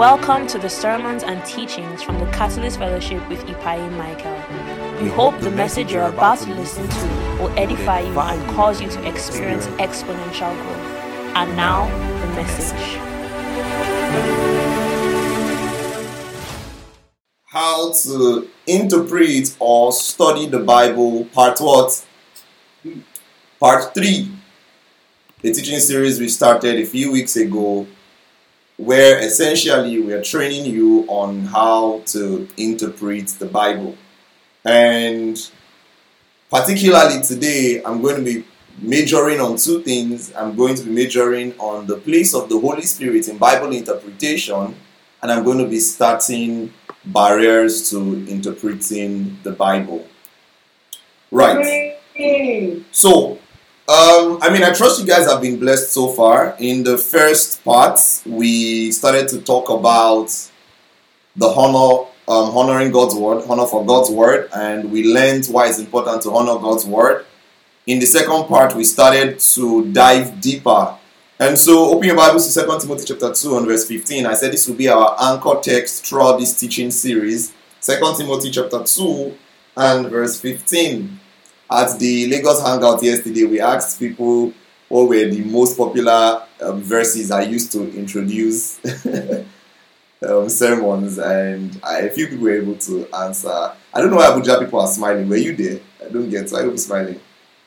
Welcome to the sermons and teachings from the Catalyst Fellowship with Ipai Michael. We hope the message you're about to listen to will edify you and cause you to experience exponential growth. And now, the message. How to interpret or study the Bible, part what? Part 3. The teaching series we started a few weeks ago where essentially we are training you on how to interpret the Bible. And particularly today, I'm going to be majoring on two things. I'm going to be majoring on the place of the Holy Spirit in Bible interpretation, and I'm going to be starting barriers to interpreting the Bible. Right. So, um, I mean, I trust you guys have been blessed so far. In the first part, we started to talk about the honor, um, honoring God's word, honor for God's word, and we learned why it's important to honor God's word. In the second part, we started to dive deeper. And so, open your Bibles to 2 Timothy chapter 2 and verse 15. I said this will be our anchor text throughout this teaching series. 2 Timothy chapter 2 and verse 15 at the Lagos Hangout yesterday, we asked people what were the most popular um, verses I used to introduce um, sermons, and I, a few people were able to answer. I don't know why Abuja people are smiling. Were you there? I don't get why people smiling.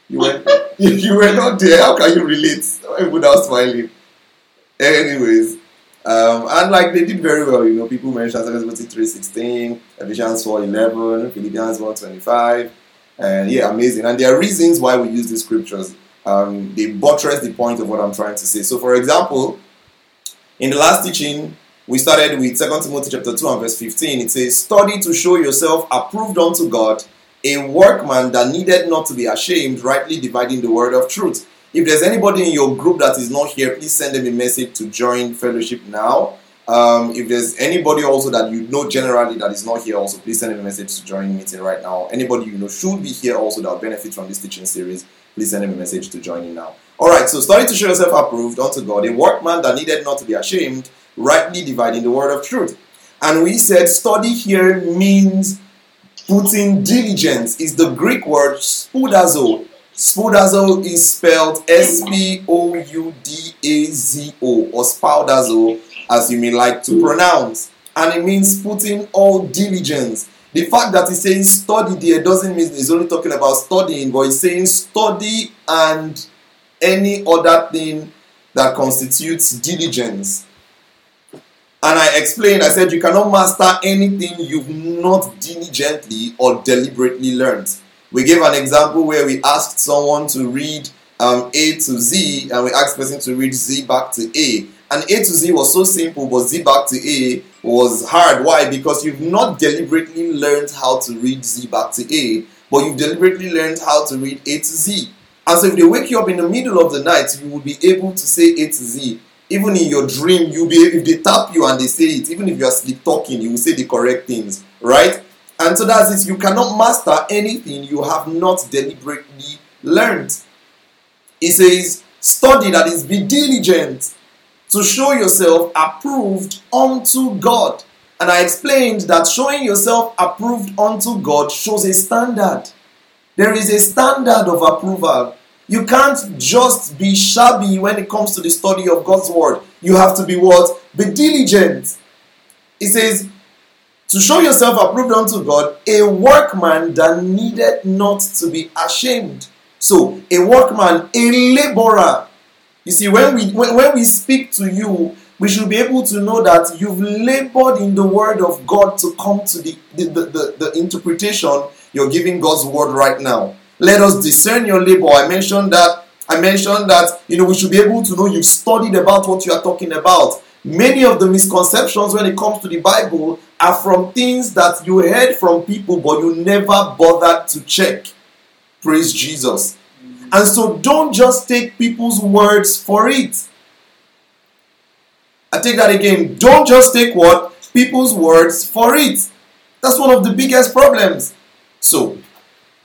You were you were not there. How can you relate? Are smiling? Anyways, um, and like they did very well. You know, people mentioned 2 Timothy three sixteen, Ephesians four eleven, Philippians one twenty five. And yeah, amazing. And there are reasons why we use these scriptures. Um, they buttress the point of what I'm trying to say. So, for example, in the last teaching, we started with 2 Timothy chapter 2 and verse 15. It says, Study to show yourself approved unto God, a workman that needed not to be ashamed, rightly dividing the word of truth. If there's anybody in your group that is not here, please send them a message to join fellowship now. Um, if there's anybody also that you know generally that is not here, also please send a message to join the meeting right now. Anybody you know should be here also that will benefit from this teaching series, please send them a message to join in now. All right, so study to show yourself approved unto God, a workman that needed not to be ashamed, rightly dividing the word of truth. And we said study here means putting diligence is the Greek word spoudazo. Spoudazo is spelled S P O U D A Z O or spoudazo as you may like to pronounce. And it means putting all diligence. The fact that he's saying study there doesn't mean he's only talking about studying, but he's saying study and any other thing that constitutes diligence. And I explained, I said, you cannot master anything you've not diligently or deliberately learned. We gave an example where we asked someone to read um, A to Z, and we asked person to read Z back to A. And A to Z was so simple, but Z back to A was hard. Why? Because you've not deliberately learned how to read Z back to A, but you've deliberately learned how to read A to Z. And so if they wake you up in the middle of the night, you will be able to say A to Z. Even in your dream, you'll be if they tap you and they say it, even if you are sleep talking, you will say the correct things, right? And so that's it. You cannot master anything you have not deliberately learned. He says, study that is be diligent to show yourself approved unto God. And I explained that showing yourself approved unto God shows a standard. There is a standard of approval. You can't just be shabby when it comes to the study of God's word. You have to be what? Be diligent. It says, to show yourself approved unto God, a workman that needed not to be ashamed. So, a workman, a laborer, you see, when we when, when we speak to you, we should be able to know that you've labored in the word of God to come to the, the, the, the, the interpretation you're giving God's word right now. Let us discern your labor. I mentioned that. I mentioned that you know we should be able to know you've studied about what you are talking about. Many of the misconceptions when it comes to the Bible are from things that you heard from people, but you never bothered to check. Praise Jesus. And so don't just take people's words for it. I take that again. Don't just take what? People's words for it. That's one of the biggest problems. So,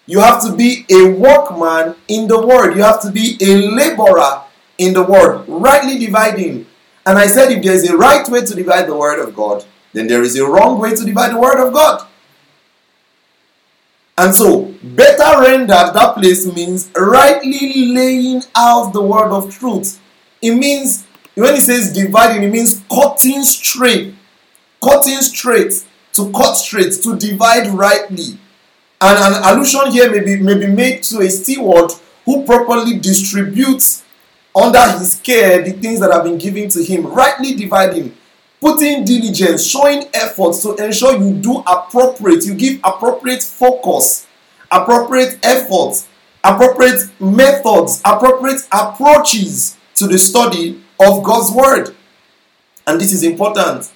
you have to be a workman in the word. You have to be a laborer in the word, rightly dividing. And I said, if there is a right way to divide the word of God, then there is a wrong way to divide the word of God. And so, better rendered, that place means rightly laying out the word of truth. It means, when it says dividing, it means cutting straight. Cutting straight. To cut straight, to divide rightly. And an allusion here may be, may be made to a steward who properly distributes under his care the things that have been given to him, rightly dividing, putting diligence, showing effort to ensure you do appropriate, you give appropriate focus, appropriate effort, appropriate methods, appropriate approaches to the study of God's word. And this is important.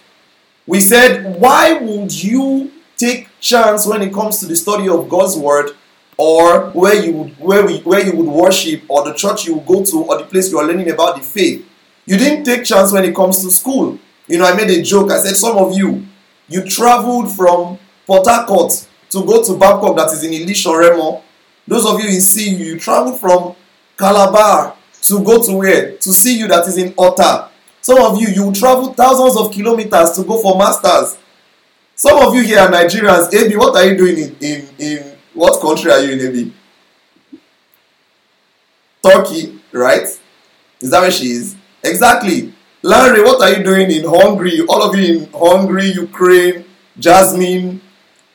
We said, why would you take chance when it comes to the study of God's word or where you would where we where you would worship or the church you would go to or the place you are learning about the faith. You didn't take chance when it comes to school. You know, I made a joke. I said some of you you traveled from Port Harcourt to go to Babcock that is in Ilishan Remo. Those of you in CU, you traveled from Calabar to go to where? To CU that is in Ota. Some of you, you travel thousands of kilometers to go for masters. Some of you here are Nigerians. AB, what are you doing in, in, in what country are you in, AB? Turkey, right? Is that where she is? Exactly. Larry, what are you doing in Hungary? All of you in Hungary, Ukraine, Jasmine,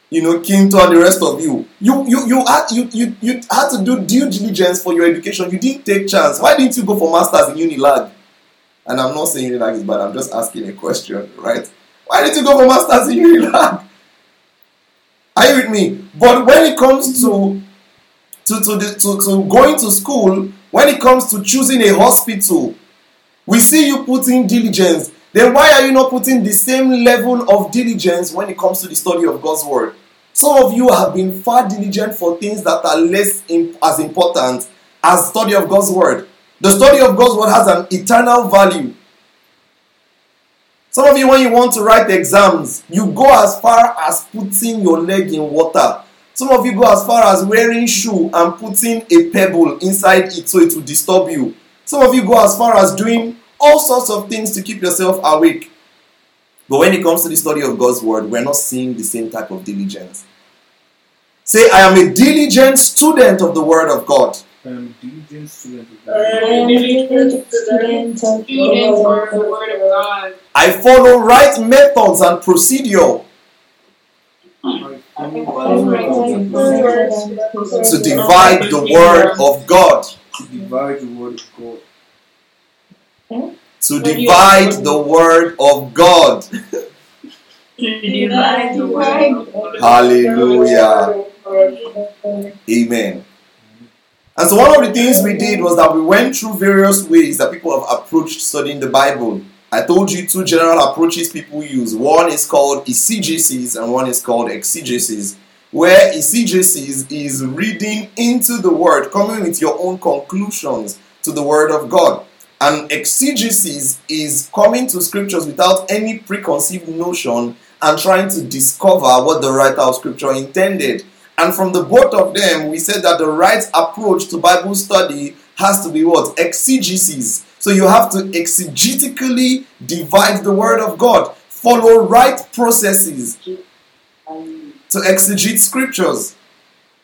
you know, Kinto, and the rest of you. You you you had you, you you had to do due diligence for your education. You didn't take chance. Why didn't you go for masters in Unilag? And I'm not saying Unilag is bad. I'm just asking a question, right? Why didn't you go for masters in Unilag? Are you with me? But when it comes to to, to, the, to, to going to school, when it comes to choosing a hospital, we see you putting diligence. Then why are you not putting the same level of diligence when it comes to the study of God's word? Some of you have been far diligent for things that are less imp- as important as study of God's word. The study of God's word has an eternal value. Some of you, when you want to write exams, you go as far as putting your leg in water. Some of you go as far as wearing shoe and putting a pebble inside it so it will disturb you. Some of you go as far as doing all sorts of things to keep yourself awake. But when it comes to the study of God's word, we're not seeing the same type of diligence. Say, I am a diligent student of the word of God. I am diligent student of I am a diligent student of the word of God. I follow right methods and procedure I I follow am to divide the word of God. To divide the word of God. To divide the word of God. To divide the word. Hallelujah. Amen. And so one of the things we did was that we went through various ways that people have approached studying the Bible. I told you two general approaches people use. One is called eisegesis and one is called exegesis. Where eisegesis is reading into the word, coming with your own conclusions to the word of God. And exegesis is coming to scriptures without any preconceived notion and trying to discover what the writer of scripture intended. And from the both of them, we said that the right approach to Bible study has to be what? Exegesis. So you have to exegetically divide the Word of God, follow right processes to exegete scriptures.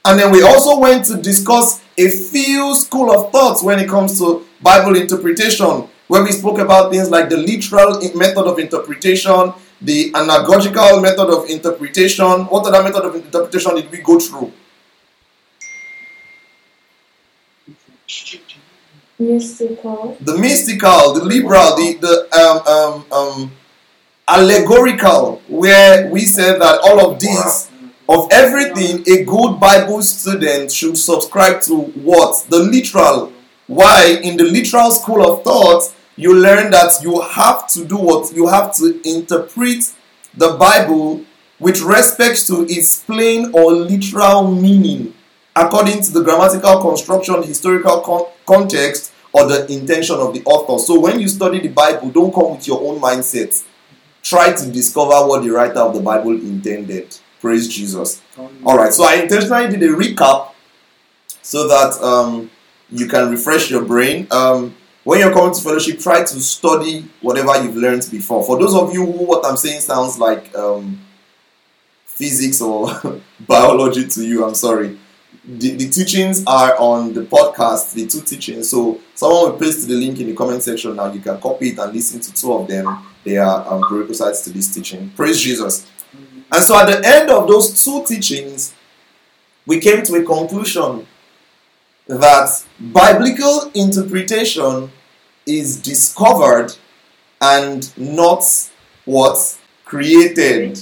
And then we also went to discuss a few school of thoughts when it comes to Bible interpretation, where we spoke about things like the literal method of interpretation, the anagogical method of interpretation. What other method of interpretation did we go through? Mystical. The mystical, the liberal, the, the um, um, um, allegorical, where we said that all of these, of everything, a good Bible student should subscribe to what? The literal. Why? In the literal school of thought, you learn that you have to do what? You have to interpret the Bible with respect to its plain or literal meaning according to the grammatical construction, historical con- context, or the intention of the author. So when you study the Bible, don't come with your own mindset. Try to discover what the writer of the Bible intended. Praise Jesus. All right, so I intentionally did a recap so that um, you can refresh your brain. Um, when you're coming to fellowship, try to study whatever you've learned before. For those of you who what I'm saying sounds like um, physics or biology to you, I'm sorry. The, the teachings are on the podcast, the two teachings. So someone will paste the link in the comment section now. You can copy it and listen to two of them. They are um, prerequisites to this teaching. Praise Jesus. And so at the end of those two teachings, we came to a conclusion that biblical interpretation is discovered and not what created.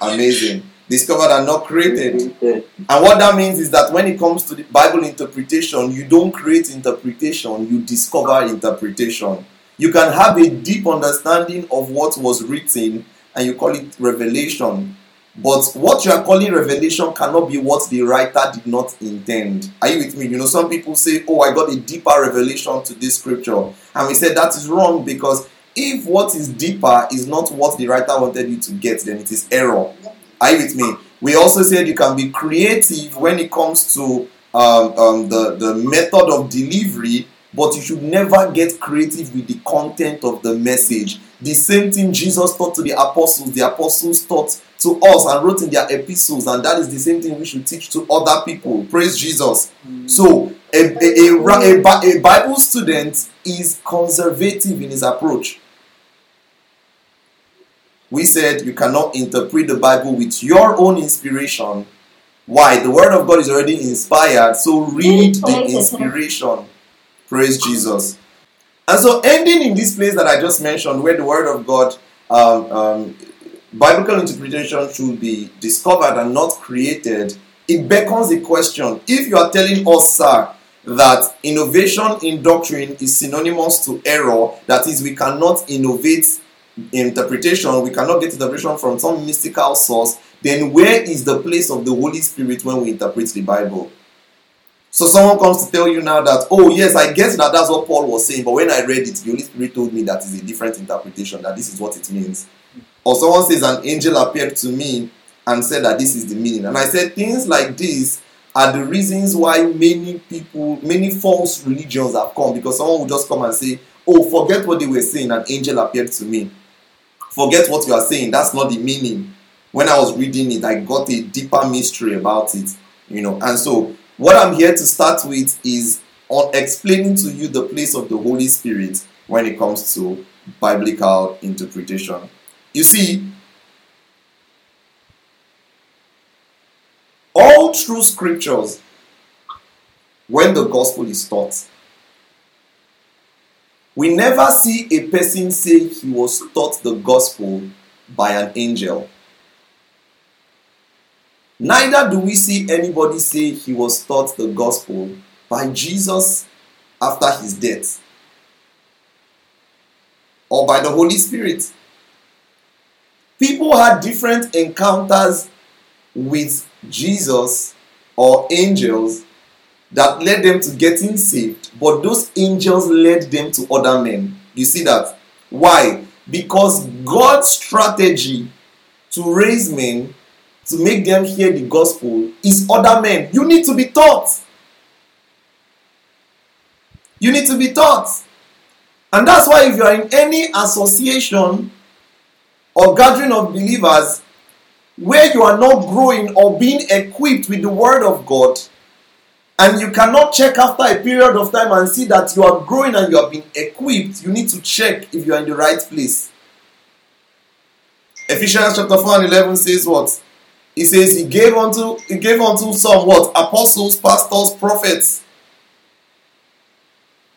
Amazing. Discovered and not created. And what that means is that when it comes to the Bible interpretation, you don't create interpretation, you discover interpretation. You can have a deep understanding of what was written and you call it revelation. But what you are calling revelation cannot be what the writer did not intend. Are you with me? You know, some people say, Oh, I got a deeper revelation to this scripture. And we said that is wrong because if what is deeper is not what the writer wanted you to get, then it is error. Are you with me? We also said you can be creative when it comes to um, um, the, the method of delivery, but you should never get creative with the content of the message. The same thing Jesus taught to the apostles, the apostles taught to us and wrote in their epistles, and that is the same thing we should teach to other people. Praise Jesus. Mm. So, a, a, a, a, Bible student is conservative in his approach. We said you cannot interpret the Bible with your own inspiration. Why? The Word of God is already inspired, so read the inspiration. Praise Jesus. And so, ending in this place that I just mentioned, where the Word of God, um, um, biblical interpretation should be discovered and not created, it becomes a question. If you are telling us, sir, that innovation in doctrine is synonymous to error, that is, we cannot innovate interpretation, we cannot get interpretation from some mystical source, then where is the place of the Holy Spirit when we interpret the Bible? So someone comes to tell you now that, oh yes, I guess that that's what Paul was saying, but when I read it, the Holy Spirit told me that is a different interpretation, that this is what it means. Or someone says an angel appeared to me and said that this is the meaning. And I said things like this are the reasons why many people, many false religions have come because someone will just come and say, oh, forget what they were saying, an angel appeared to me. Forget what you are saying, that's not the meaning. When I was reading it, I got a deeper mystery about it, you know. And so what I'm here to start with is on explaining to you the place of the Holy Spirit when it comes to biblical interpretation. You see, all true scriptures, when the gospel is taught, we never see a person say he was taught the gospel by an angel. Neither do we see anybody say he was taught the gospel by Jesus after his death or by the Holy Spirit. People had different encounters with Jesus or angels that led them to getting saved, but those angels led them to other men. You see that? Why? Because God's strategy to raise men to make them hear the gospel is other men. You need to be taught. You need to be taught. And that's why if you are in any association or gathering of believers where you are not growing or being equipped with the word of God, and you cannot check after a period of time and see that you are growing and you are being equipped, you need to check if you are in the right place. Ephesians chapter 4 and 11 says what? He says he gave unto he gave unto some what apostles, pastors, prophets.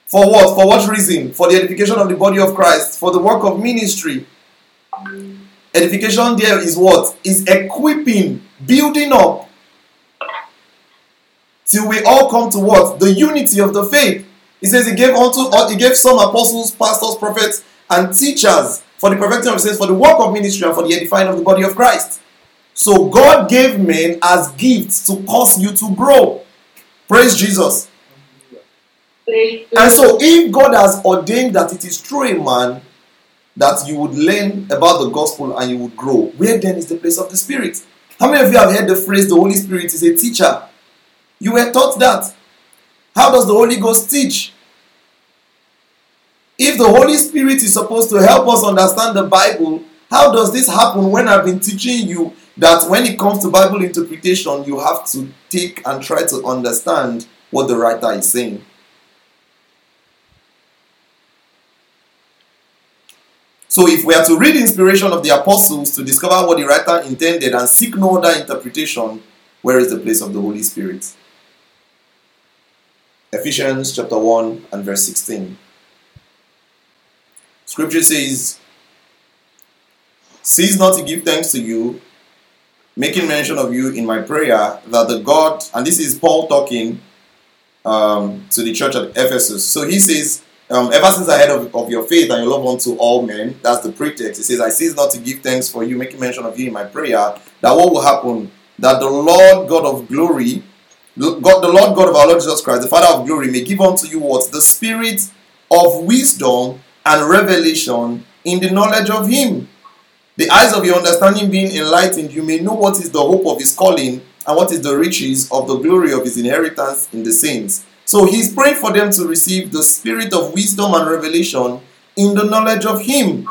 For what? For what reason? For the edification of the body of Christ, for the work of ministry. Edification there is what? Is equipping, building up. Till we all come to what? The unity of the faith. He says he gave unto uh, he gave some apostles, pastors, prophets, and teachers for the perfecting of saints, for the work of ministry, and for the edifying of the body of Christ. So God gave men as gifts to cause you to grow. Praise Jesus. And so, if God has ordained that it is through a man that you would learn about the gospel and you would grow, where then is the place of the Spirit? How many of you have heard the phrase the Holy Spirit is a teacher? You were taught that. How does the Holy Ghost teach? If the Holy Spirit is supposed to help us understand the Bible, how does this happen when I've been teaching you that when it comes to Bible interpretation, you have to take and try to understand what the writer is saying? So, if we are to read inspiration of the apostles to discover what the writer intended and seek no other interpretation, where is the place of the Holy Spirit? Ephesians chapter 1 and verse 16. Scripture says, Cease not to give thanks to you, making mention of you in my prayer, that the God, and this is Paul talking um, to the church at Ephesus. So he says, um, ever since I heard of, of your faith and your love unto all men, that's the pretext. He says, I cease not to give thanks for you, making mention of you in my prayer, that what will happen? That the Lord God of glory, God, the Lord God of our Lord Jesus Christ, the Father of glory, may give unto you what? The spirit of wisdom and revelation in the knowledge of Him. The eyes of your understanding being enlightened, you may know what is the hope of His calling and what is the riches of the glory of His inheritance in the saints so he's praying for them to receive the spirit of wisdom and revelation in the knowledge of Him.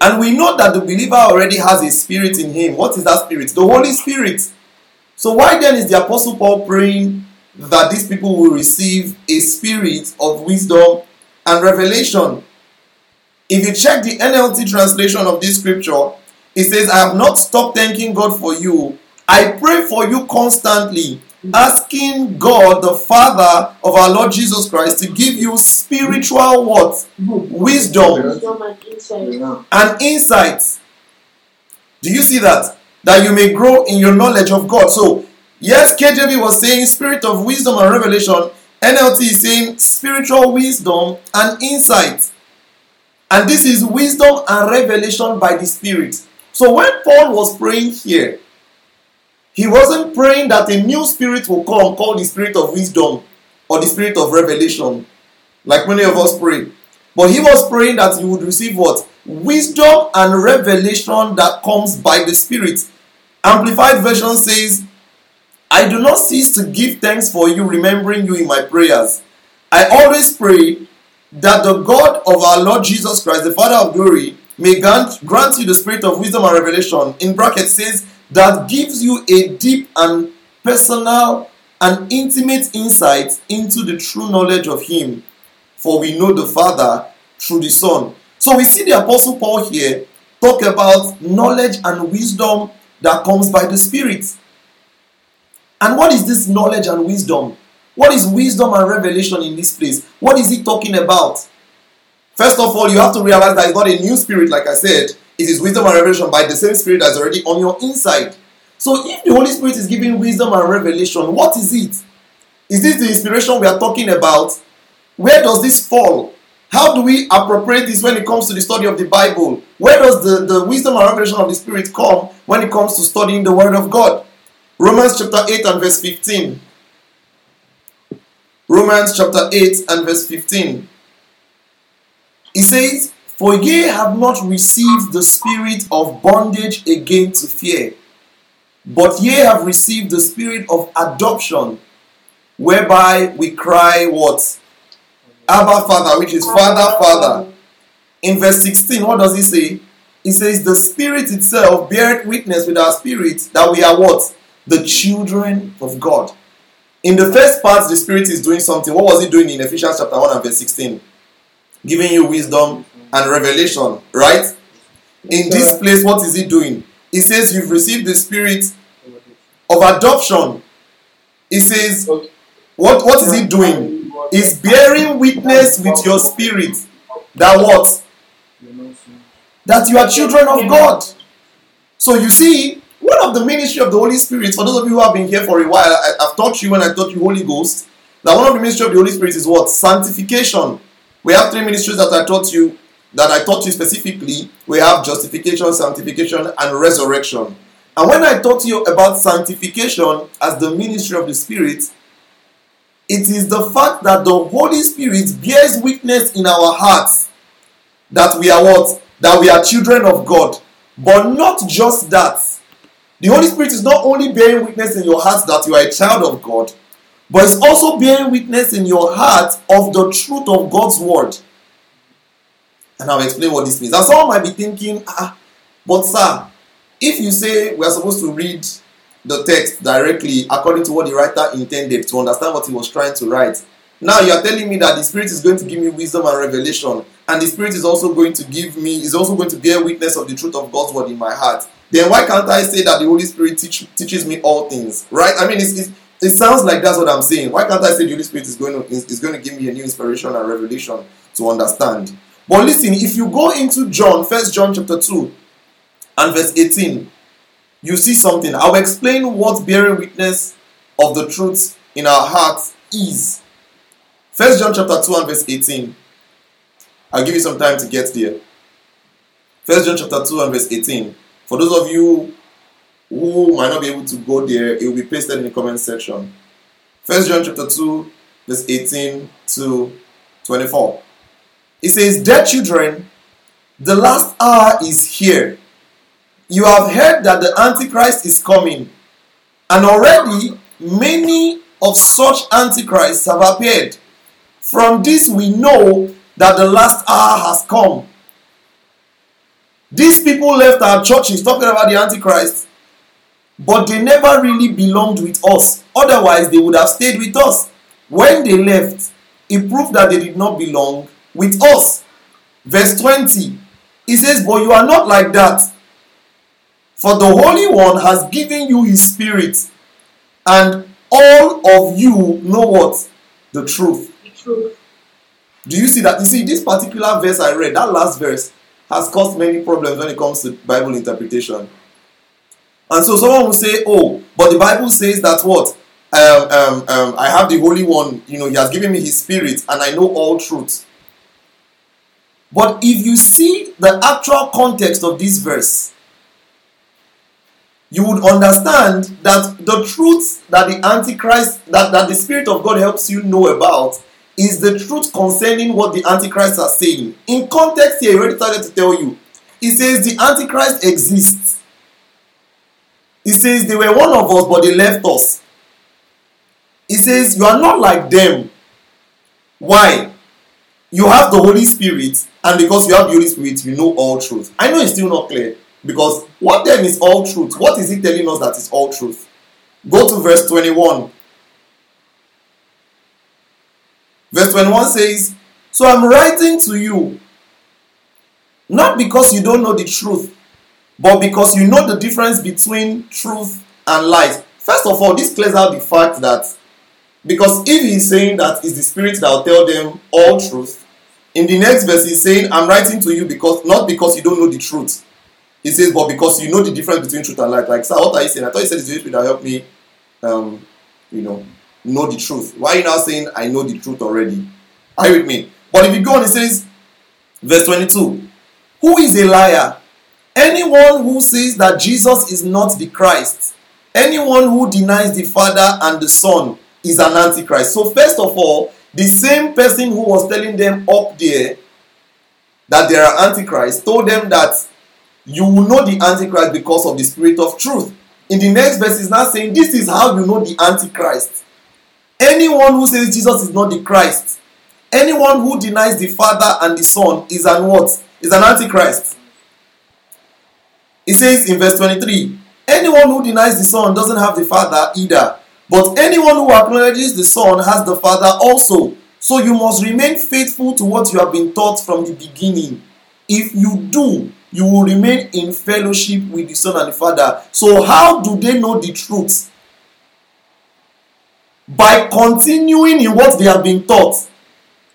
And we know that the believer already has a spirit in him. What is that spirit? The Holy Spirit. So why then is the Apostle Paul praying that these people will receive a spirit of wisdom and revelation? If you check the NLT translation of this scripture, it says, I have not stopped thanking God for you. I pray for you constantly asking God, the Father of our Lord Jesus Christ, to give you spiritual what? Wisdom and insight. Do you see that? That you may grow in your knowledge of God. So, yes, KJV was saying spirit of wisdom and revelation. NLT is saying spiritual wisdom and insight. And this is wisdom and revelation by the Spirit. So, when Paul was praying here, he wasn't praying that a new spirit will come called the spirit of wisdom or the spirit of revelation, like many of us pray. But he was praying that you would receive what? Wisdom and revelation that comes by the Spirit. Amplified version says, I do not cease to give thanks for you, remembering you in my prayers. I always pray that the God of our Lord Jesus Christ, the Father of glory, may grant, grant you the spirit of wisdom and revelation. In brackets says, that gives you a deep and personal and intimate insight into the true knowledge of Him. For we know the Father through the Son. So we see the Apostle Paul here talk about knowledge and wisdom that comes by the Spirit. And what is this knowledge and wisdom? What is wisdom and revelation in this place? What is he talking about? First of all, you have to realize that it's not a new spirit, like I said. It is wisdom and revelation by the same spirit that's already on your inside. So if the Holy Spirit is giving wisdom and revelation, what is it? Is this the inspiration we are talking about? Where does this fall? How do we appropriate this when it comes to the study of the Bible? Where does the, the wisdom and revelation of the Spirit come when it comes to studying the Word of God? Romans chapter 8 and verse 15. Romans chapter 8 and verse 15. He says, For ye have not received the spirit of bondage again to fear, but ye have received the spirit of adoption, whereby we cry, What? Abba Father, which is Father, Father. In verse 16, what does he say? He says, The Spirit itself beareth witness with our spirit that we are what? The children of God. In the first part, the Spirit is doing something. What was he doing in Ephesians chapter 1 and verse 16? Giving you wisdom and revelation, right? In this place, what is he doing? He says, You've received the Spirit of adoption. He says, What, what is he doing? Is bearing witness with your spirit that what? That you are children of God. So you see, one of the ministry of the Holy Spirit, for those of you who have been here for a while, I, have taught you when I taught you Holy Ghost, that one of the ministry of the Holy Spirit is what? Sanctification. We have three ministries that I taught you, that I taught you specifically. We have justification, sanctification, and resurrection. And when I taught you about sanctification as the ministry of the Spirit, it is the fact that the Holy Spirit bears witness in our hearts that we are what? That we are children of God. But not just that. The Holy Spirit is not only bearing witness in your heart that you are a child of God, but it's also bearing witness in your heart of the truth of God's word. And I'll explain what this means. And someone might be thinking, ah, but sir, if you say we're supposed to read the text directly according to what the writer intended to understand what he was trying to write, now you are telling me that the Spirit is going to give me wisdom and revelation, and the Spirit is also going to give me, is also going to bear witness of the truth of God's word in my heart. Then why can't I say that the Holy Spirit teach, teaches me all things? Right? I mean, it's, it's, it sounds like that's what I'm saying. Why can't I say the Holy Spirit is going to is, is going to give me a new inspiration and revelation to understand? But listen, if you go into John, First John chapter two, and verse eighteen, you see something. I'll explain what bearing witness of the truth in our hearts is. First John chapter 2 and verse 18. I'll give you some time to get there. First John chapter 2 and verse 18. For those of you who might not be able to go there, it will be pasted in the comment section. First John chapter 2, verse 18 to 24. It says, Dear children, the last hour is here. You have heard that the Antichrist is coming, and already many of such Antichrists have appeared. From this, we know that the last hour has come. These people left our churches talking about the Antichrist, but they never really belonged with us. Otherwise, they would have stayed with us. When they left, it proved that they did not belong with us. Verse 20 he says, But you are not like that. For the Holy One has given you his Spirit, and all of you know what? The truth. Truth. Do you see that? You see, this particular verse I read, that last verse, has caused many problems when it comes to Bible interpretation. And so someone will say, Oh, but the Bible says that what? Um, um, um, I have the Holy One, you know, He has given me His Spirit, and I know all truth. But if you see the actual context of this verse, you would understand that the truth that the Antichrist, that, that the Spirit of God helps you know about, is the truth concerning what the Antichrist are saying. In context here, he already started to tell you. He says the Antichrist exists. He says they were one of us, but they left us. He says you are not like them. Why? You have the Holy Spirit, and because you have the Holy Spirit, you know all truth. I know it's still not clear because what then is all truth? What is he telling us that is all truth? Go to verse 21. Verse 21 says, So I'm writing to you, not because you don't know the truth, but because you know the difference between truth and lies. First of all, this clears out the fact that because if he's saying that it's the spirit that will tell them all truth, in the next verse he's saying, I'm writing to you because not because you don't know the truth. He says, but because you know the difference between truth and lie. Like, sir, what are you saying? I thought you said it's the spirit that helped me um, you know, know the truth. Why are you now saying I know the truth already? Are you with me? But if you go on, it says, verse 22 Who is a liar? Anyone who says that Jesus is not the Christ, anyone who denies the Father and the Son is an antichrist. So, first of all, the same person who was telling them up there that there are antichrists told them that you will know the antichrist because of the spirit of truth. In the next verse, he's now saying, This is how you know the antichrist. Anyone who says Jesus is not the Christ, anyone who denies the Father and the Son is an what? Is an antichrist. It says in verse 23 anyone who denies the Son doesn't have the Father either. But anyone who acknowledges the Son has the Father also. So you must remain faithful to what you have been taught from the beginning. If you do, you will remain in fellowship with the Son and the Father. So, how do they know the truth? By continuing in what they have been taught.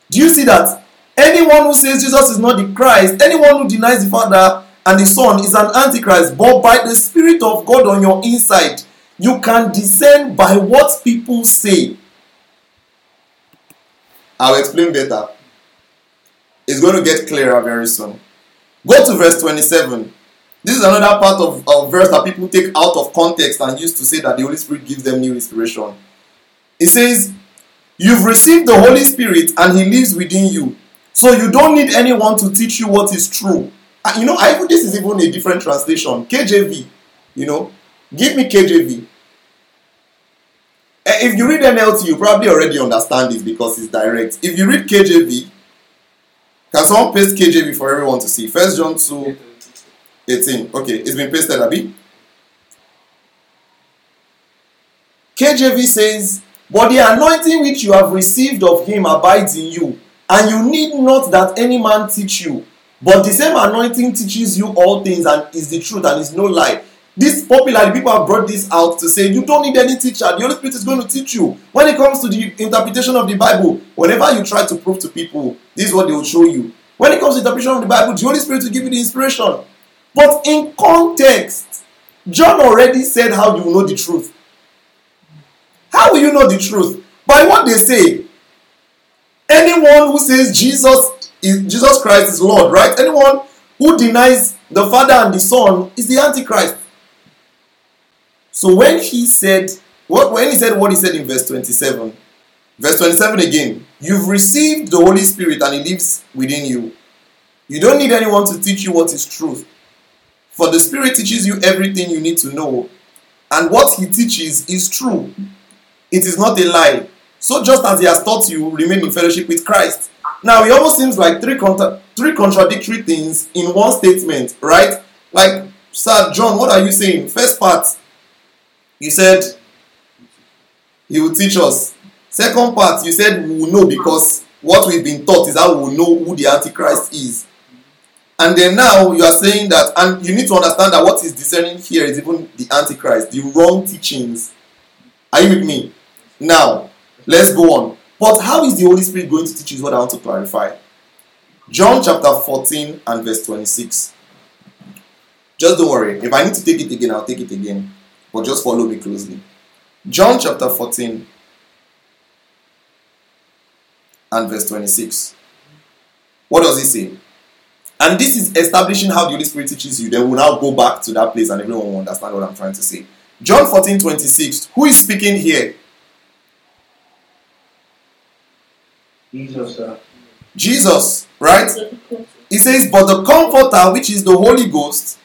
Do you see that? Anyone who says Jesus is not the Christ, anyone who denies the Father and the Son is an antichrist. But by the Spirit of God on your inside, you can discern by what people say. I'll explain better. It's going to get clearer very soon. Go to verse 27. This is another part of, of verse that people take out of context and use to say that the Holy Spirit gives them new inspiration. It says, You've received the Holy Spirit and He lives within you. So you don't need anyone to teach you what is true. And you know, I this is even a different translation. KJV. You know, give me KJV. Eh, if you read NLT, you probably already understand this because it's direct. If you read KJV, Can someone paste KJV for everyone to see? First John 2 18. Okay, it's been pasted, Abby. KJV says, But the anointing which you have received of him abides in you, and you need not that any man teach you. But the same anointing teaches you all things and is the truth and is no lie. This popular people have brought this out to say you don't need any teacher. The Holy Spirit is going to teach you. When it comes to the interpretation of the Bible, whenever you try to prove to people, this is what they will show you. When it comes to interpretation of the Bible, the Holy Spirit will give you the inspiration. But in context, John already said how you will know the truth. How will you know the truth? By what they say. Anyone who says Jesus is Jesus Christ is Lord, right? Anyone who denies the Father and the Son is the Antichrist. So when he said what when he said what he said in verse 27, verse 27 again, you've received the Holy Spirit and he lives within you. You don't need anyone to teach you what is truth. For the Spirit teaches you everything you need to know, and what he teaches is true. It is not a lie. So just as he has taught you, remain in fellowship with Christ. Now it almost seems like three contra- three contradictory things in one statement, right? Like, Sir John, what are you saying? First part, you said he will teach us. Second part, you said we will know because what we've been taught is how we will know who the Antichrist is. And then now you are saying that, and you need to understand that what is discerning here is even the Antichrist, the wrong teachings. Are you with me? Now, let's go on. But how is the Holy Spirit going to teach you? What I want to clarify. John chapter 14 and verse 26. Just don't worry. If I need to take it again, I'll take it again. But just follow me closely. John chapter 14 and verse 26. What does he say? And this is establishing how the Holy Spirit teaches you. Then we'll now go back to that place and everyone will understand what I'm trying to say. John 14 26. Who is speaking here? Jesus. Jesus, right? He says, But the Comforter, which is the Holy Ghost,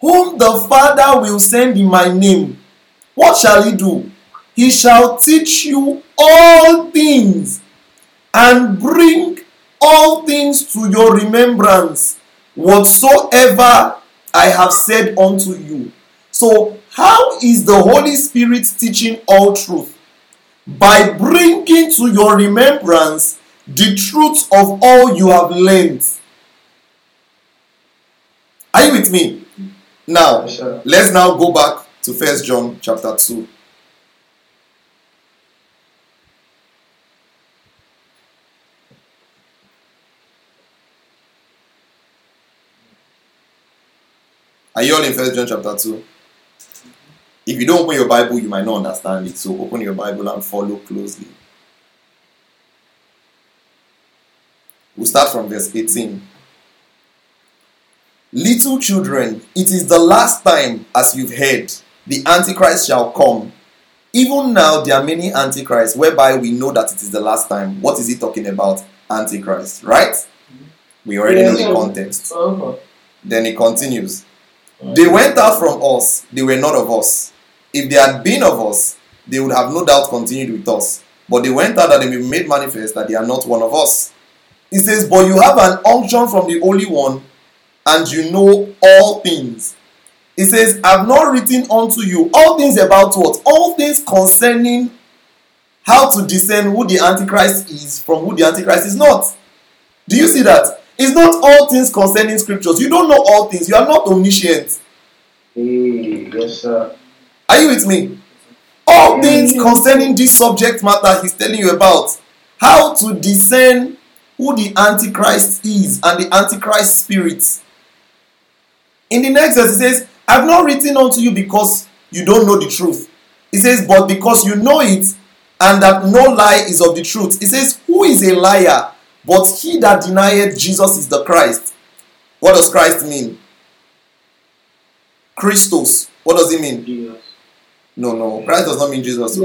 whom the Father will send in my name, what shall he do? He shall teach you all things and bring all things to your remembrance, whatsoever I have said unto you. So, how is the Holy Spirit teaching all truth? By bringing to your remembrance the truth of all you have learned. Are you with me? Now, sir. let's now go back to First John chapter 2. Are you all in First John chapter 2? If you don't open your Bible, you might not understand it. So open your Bible and follow closely. We'll start from verse 18. Little children, it is the last time, as you've heard, the Antichrist shall come. Even now, there are many Antichrists, whereby we know that it is the last time. What is he talking about? Antichrist, right? We already know the context. Uh-huh. Then he continues. They went out from us, they were not of us. If they had been of us, they would have no doubt continued with us. But they went out that they may be made manifest that they are not one of us. He says, But you have an unction from the Holy One, and you know all things. He says, I've not written unto you all things about what? All things concerning how to discern who the Antichrist is from who the Antichrist is not. Do you see that? It's not all things concerning scriptures. You don't know all things. You are not omniscient. Hey, yes, sir. Are you with me? All things concerning this subject matter he's telling you about. How to discern who the Antichrist is and the Antichrist spirit. In the next verse, he says, I've not written unto you because you don't know the truth. He says, but because you know it, and that no lie is of the truth. He says, Who is a liar? But he that denieth Jesus is the Christ. What does Christ mean? Christos. What does it mean? Jesus. No, no. Christ does not mean Jesus.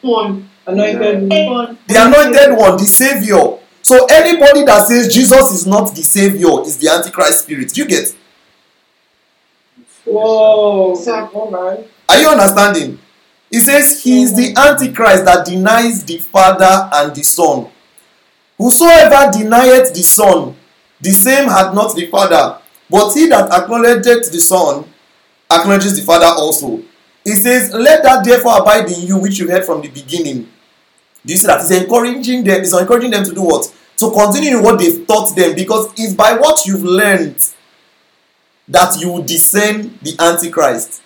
One. Anointed one. Eh. The anointed one, the savior. So anybody that says Jesus is not the savior is the antichrist spirit. You get? Whoa. Alright. Are you understanding? He says he is the antichrist that denies the Father and the Son. Whosoever denieth the Son, the same had not the Father. But he that acknowledgeth the Son acknowledges the Father also. He says, Let that therefore abide in you which you heard from the beginning. Do you see that? He's encouraging them, he's encouraging them to do what? To continue in what they've taught them because it's by what you've learned that you discern the Antichrist.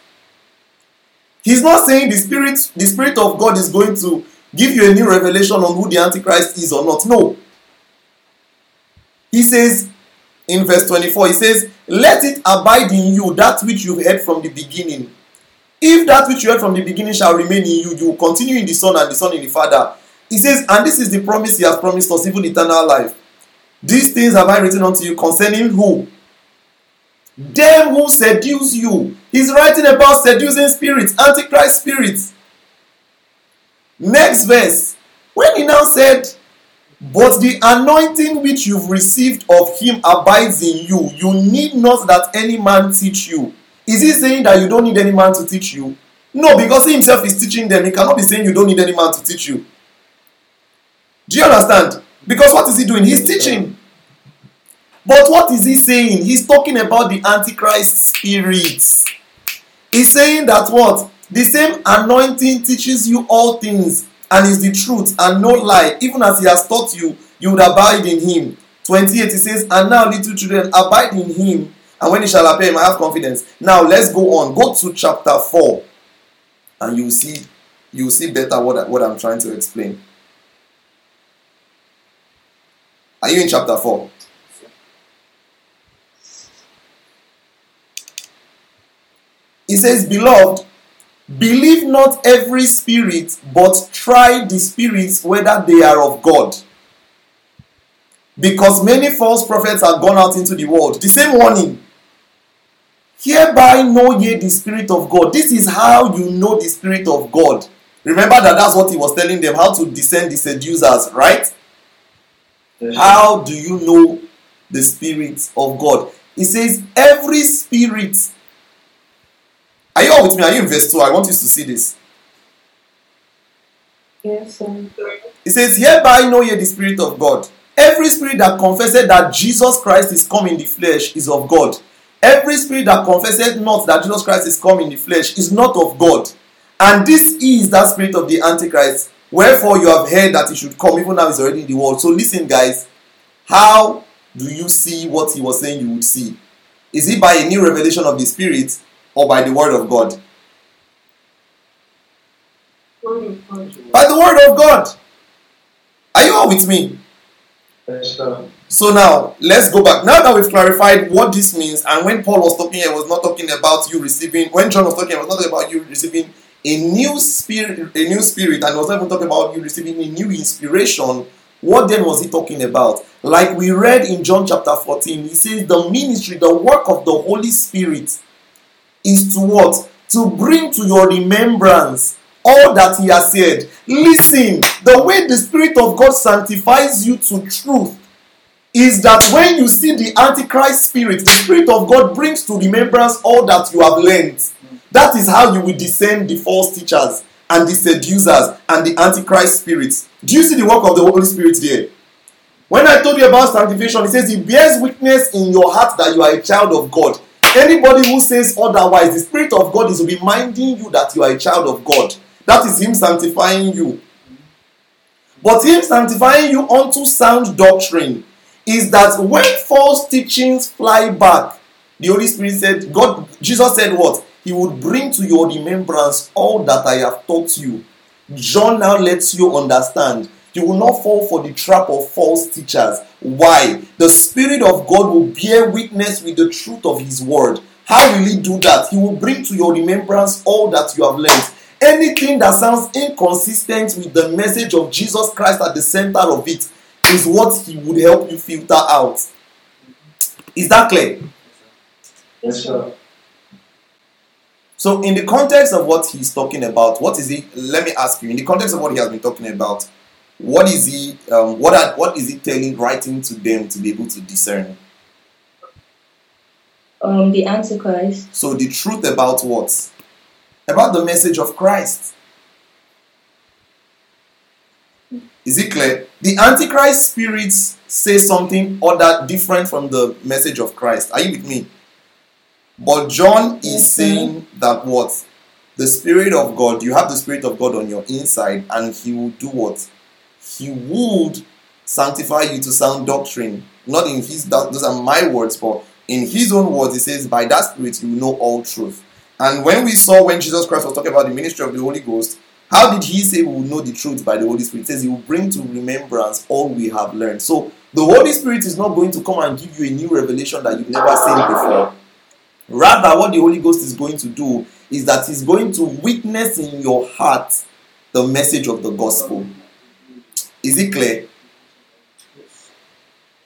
He's not saying the spirit, the spirit of God is going to give you a new revelation on who the Antichrist is or not. No. He says in verse 24, he says, Let it abide in you that which you've heard from the beginning. If that which you heard from the beginning shall remain in you, you will continue in the Son and the Son in the Father. He says, And this is the promise he has promised us, even eternal life. These things have I written unto you concerning who? Them who seduce you. He's writing about seducing spirits, antichrist spirits. Next verse. When he now said, But the anointing which you've received of him abides in you, you need not that any man teach you. Is he saying that you don't need any man to teach you? No, because he himself is teaching them. He cannot be saying you don't need any man to teach you. Do you understand? Because what is he doing? He's teaching. But what is he saying? He's talking about the Antichrist spirits. He's saying that what? The same anointing teaches you all things and is the truth and no lie. Even as he has taught you, you would abide in him. 28, he says, And now, little children, abide in him, and when he shall appear, you might have confidence. Now, let's go on. Go to chapter 4, and you will see, you will see better what, what I'm trying to explain. Are you in chapter 4? He says, Beloved, believe not every spirit, but try the spirits whether they are of God. Because many false prophets are gone out into the world. The same warning. Hereby know ye the Spirit of God. This is how you know the Spirit of God. Remember that that's what he was telling them how to discern the seducers, right? How do you know the Spirit of God? He says, Every spirit. Are you all with me? Are you in verse 2? I want you to see this. Yes, sir. He says, Hereby know ye the Spirit of God. Every spirit that confesseth that Jesus Christ is come in the flesh is of God. Every spirit that confesseth not that Jesus Christ is come in the flesh is not of God. And this is that spirit of the Antichrist. Wherefore you have heard that he should come, even now he's already in the world. So listen, guys. How do you see what he was saying you would see? Is it by a new revelation of the Spirit or by the Word of God? By the Word of God. Are you all with me? Yes, sir. So now let's go back. Now that we've clarified what this means, and when Paul was talking, he was not talking about you receiving. When John was talking, he was not talking about you receiving a new spirit, a new spirit, and he was not even talking about you receiving a new inspiration. What then was he talking about? Like we read in John chapter 14, he says the ministry, the work of the Holy Spirit is to what? To bring to your remembrance all that he has said. Listen, the way the Spirit of God sanctifies you to truth is that when you see the Antichrist spirit, the Spirit of God brings to remembrance all that you have learned. That is how you will discern the false teachers and the seducers and the Antichrist spirits. Do you see the work of the Holy Spirit there? When I told you about sanctification, it says He bears witness in your heart that you are a child of God. Anybody who says otherwise, the Spirit of God is reminding you that you are a child of God. That is Him sanctifying you. But Him sanctifying you unto sound doctrine is that when false teachings fly back, the Holy Spirit said, God, Jesus said what? He would bring to your remembrance all that I have taught you. John now lets you understand. You will not fall for the trap of false teachers. Why? The Spirit of God will bear witness with the truth of His word. How will He do that? He will bring to your remembrance all that you have learned. Anything that sounds inconsistent with the message of Jesus Christ at the center of it is what He would help you filter out. Is that clear? Yes, sir. So, in the context of what he's talking about, what is he? Let me ask you. In the context of what he has been talking about, what is he? Um, what are, what is he telling, writing to them to be able to discern? Um, the Antichrist. So, the truth about what? About the message of Christ. Is it clear? The Antichrist spirits say something other different from the message of Christ. Are you with me? But John is sir. saying that what? The Spirit of God, you have the Spirit of God on your inside, and He will do what? He would sanctify you to sound doctrine. Not in His, that, those are my words, but in His own words, He says, By that Spirit you will know all truth. And when we saw when Jesus Christ was talking about the ministry of the Holy Ghost, how did He say we will know the truth by the Holy Spirit? He says He will bring to remembrance all we have learned. So the Holy Spirit is not going to come and give you a new revelation that you've never seen before. Rather, what the Holy Ghost is going to do is that He's going to witness in your heart the message of the gospel. Is it clear?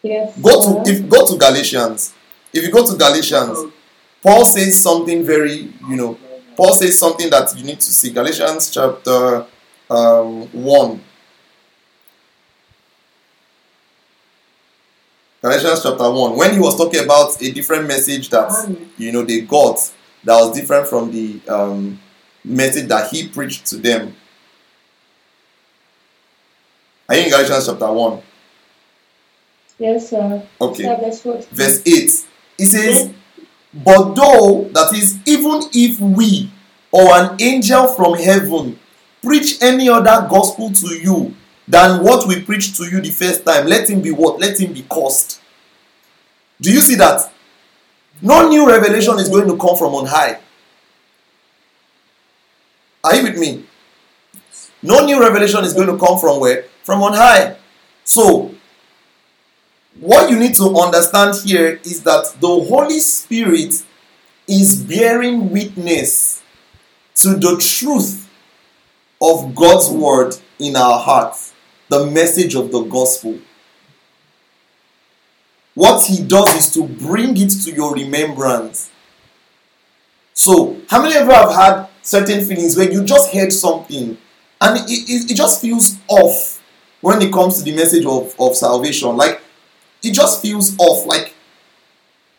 Yes. Go to if go to Galatians. If you go to Galatians, Paul says something very, you know, Paul says something that you need to see. Galatians chapter um, 1. Galatians chapter 1. When he was talking about a different message that, you know, they got that was different from the um, message that he preached to them. Are you in Galatians chapter 1? Yes, sir. Okay. Sir, verse 14. verse 8 it says but though that is even if we or an angel from heaven preach any other gospel to you than what we preached to you the first time let him be what? Let him be cursed. Do you see that? No new revelation is going to come from on high. Are you with me? No new revelation is going to come from where? From on high. So what you need to understand here is that the Holy Spirit is bearing witness to the truth of God's word in our hearts, the message of the gospel. What he does is to bring it to your remembrance. So, how many of you have had certain feelings where you just heard something and it, it, it just feels off when it comes to the message of, of salvation? Like, it just feels off. Like,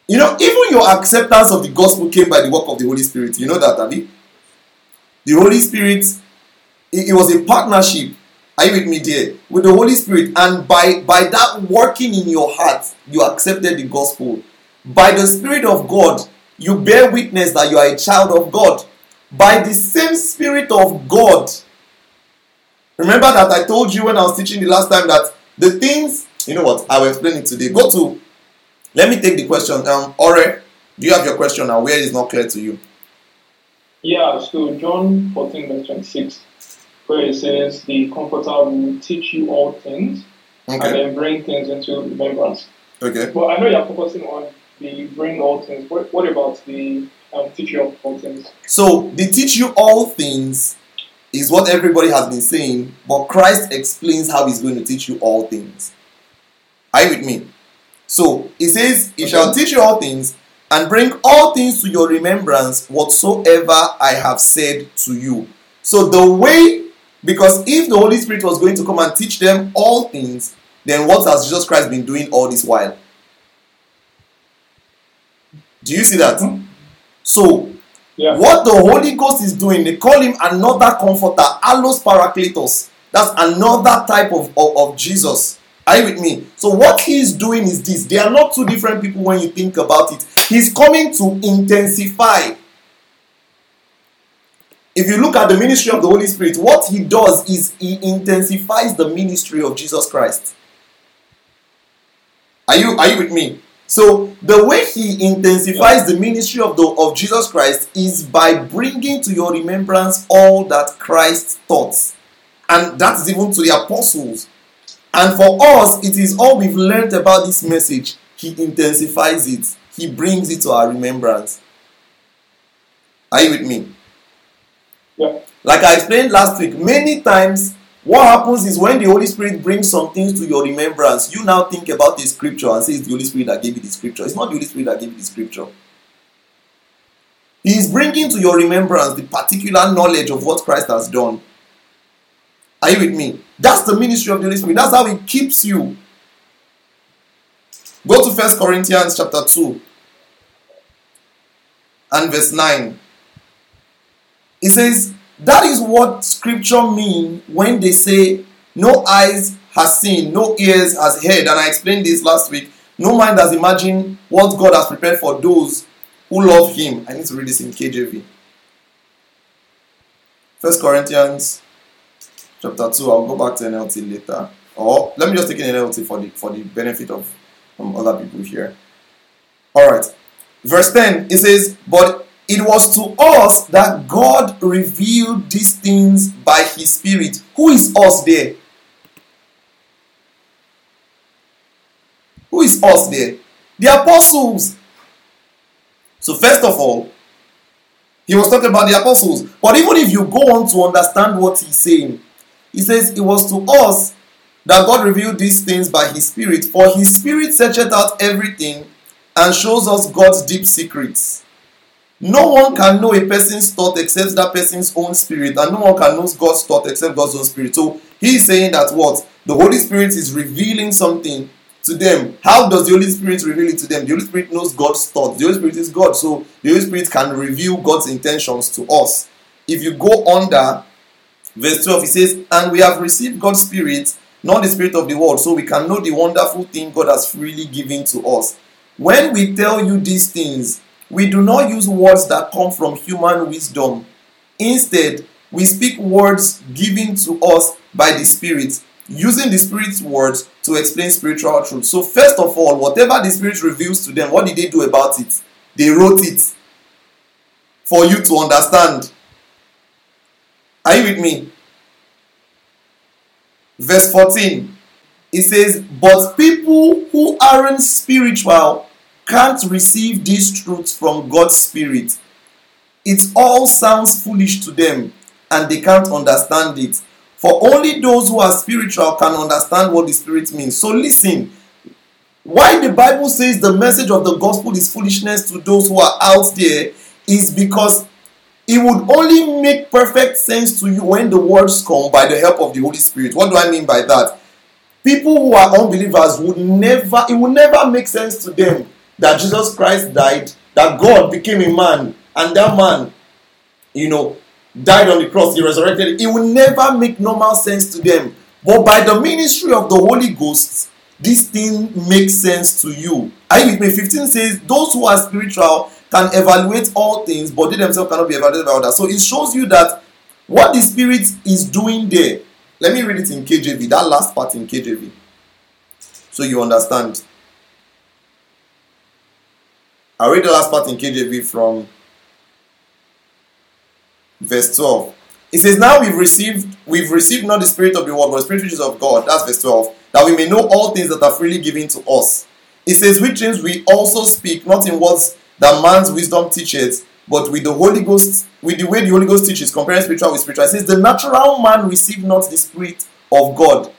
you know, even your acceptance of the gospel came by the work of the Holy Spirit. You know that, Abby? The Holy Spirit, it, it was a partnership. Are you with me there? With the Holy Spirit. And by, by that working in your heart, you accepted the gospel. By the Spirit of God, you bear witness that you are a child of God. By the same Spirit of God. Remember that I told you when I was teaching the last time that the things you know what? I will explain it today. Go to. Let me take the question. Um, Ore, do you have your question now? Where is not clear to you? Yeah, so John 14, verse 26, where it says, The Comforter will teach you all things and then bring things into remembrance. Okay. But I know you're focusing on the bring all things. What, what about the um, teach you all things? So the teach you all things is what everybody has been saying, but Christ explains how He's going to teach you all things. Are you with me? So He says, He shall teach you all things and bring all things to your remembrance whatsoever I have said to you. So the way, because if the Holy Spirit was going to come and teach them all things, then what has Jesus Christ been doing all this while? Do you see that? Mm-hmm. So Yeah. what the Holy Ghost is doing, they call him another comforter, Allos Parakletos. That's another type of, of, of Jesus. Are you with me? So what he's doing is this. They are not two different people when you think about it. He's coming to intensify. If you look at the ministry of the Holy Spirit, what he does is he intensifies the ministry of Jesus Christ. Are you are you with me? So the way he intensifies the ministry of the of Jesus Christ is by bringing to your remembrance all that Christ taught, and that's even to the apostles. And for us, it is all we've learned about this message. He intensifies it. He brings it to our remembrance. Are you with me? Yeah. Like I explained last week, many times what happens is when the Holy Spirit brings some things to your remembrance, you now think about the scripture and say it's the Holy Spirit that gave you the scripture. It's not the Holy Spirit that gave you the scripture. He is bringing to your remembrance the particular knowledge of what Christ has done. Are you with me? That's the ministry of the Holy Spirit. That's how He keeps you. Go to First Corinthians chapter 2 and verse 9. It says, That is what scripture mean when they say no eyes has seen, no ears has heard. And I explained this last week. No mind has imagined what God has prepared for those who love Him. I need to read this in KJV. First Corinthians chapter 2. I'll go back to NLT later. Or let me just take an NLT for the for the benefit of um, other people here. Alright. Verse 10 it says, But it was to us that God revealed these things by his spirit. Who is us there? Who is us there? The apostles. So, first of all, he was talking about the apostles. But even if you go on to understand what he's saying, he says, It was to us that God revealed these things by his spirit. For his spirit searcheth out everything and shows us God's deep secrets. No one can know a person's thought except that person's own spirit, and no one can know God's thought except God's own spirit. So he's saying that what the Holy Spirit is revealing something to them. How does the Holy Spirit reveal it to them? The Holy Spirit knows God's thoughts. The Holy Spirit is God, so the Holy Spirit can reveal God's intentions to us. If you go under verse 12, he says, And we have received God's Spirit, not the Spirit of the world, so we can know the wonderful thing God has freely given to us. When we tell you these things, we do not use words that come from human wisdom. Instead, we speak words given to us by the Spirit using the Spirit's words to explain spiritual truth. So, first of all, whatever the Spirit reveals to them, what did they do about it? They wrote it for you to understand. Are you with me? Verse 14 it says, But people who aren't spiritual can't receive these truths from God's Spirit. It all sounds foolish to them and they can't understand it. For only those who are spiritual can understand what the Spirit means. So listen, why the Bible says the message of the gospel is foolishness to those who are out there is because it would only make perfect sense to you when the words come by the help of the Holy Spirit. What do I mean by that? People who are unbelievers would never, it would never make sense to them that Jesus Christ died, that God became a man, and that man, you know, died on the cross, he resurrected. It will never make normal sense to them. But by the ministry of the Holy Ghost, this thing makes sense to you. Are you with me? 15 says, Those who are spiritual can evaluate all things, but they themselves cannot be evaluated by others. So it shows you that what the Spirit is doing there. Let me read it in KJV, that last part in KJV, so you understand. I'll read the last part in KJV from verse 12. It says, Now we've received, we've received not the spirit of the world, but the spirit which is of God. That's verse 12. That we may know all things that are freely given to us. It says, Which things we also speak, not in words that man's wisdom teaches, but with the Holy Ghost, with the way the Holy Ghost teaches, comparing spiritual with spiritual. It says, The natural man receive not the spirit of God.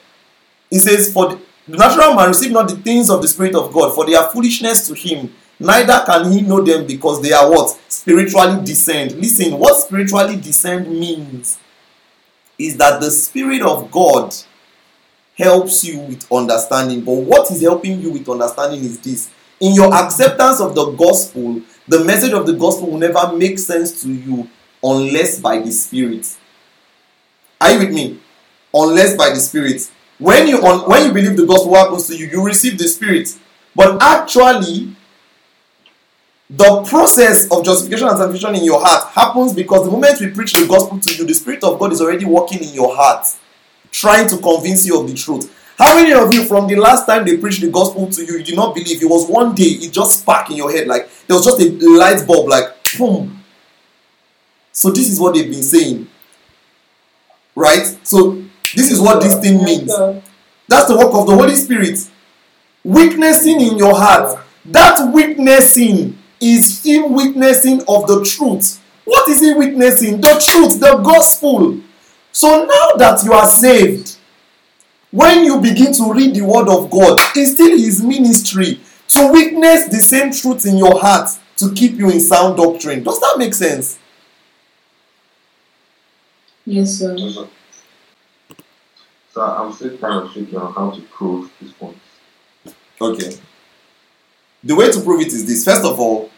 It says, For the, the natural man receive not the things of the spirit of God, for they are foolishness to him neither can he know them because they are what spiritually discerned listen what spiritually discerned means is that the spirit of god helps you with understanding but what is helping you with understanding is this in your acceptance of the gospel the message of the gospel will never make sense to you unless by the spirit. Are you with me? Unless by the spirit. When you on, when you believe the gospel happens to you? You receive the spirit. But actually the process of justification and sanctification in your heart happens because the moment we preach the gospel to you, the Spirit of God is already working in your heart, trying to convince you of the truth. How many of you, from the last time they preached the gospel to you, you did not believe? It was one day, it just sparked in your head, like there was just a light bulb, like boom. So, this is what they've been saying, right? So, this is what this thing means. That's the work of the Holy Spirit. Witnessing in your heart. That witnessing is him witnessing of the truth. What is he witnessing? The truth, the gospel. So now that you are saved, when you begin to read the word of God, it's still his ministry to witness the same truth in your heart to keep you in sound doctrine. Does that make sense? Yes, sir. So I'm still kind of thinking on how to prove this point. Okay. The way to prove it is this. First of all,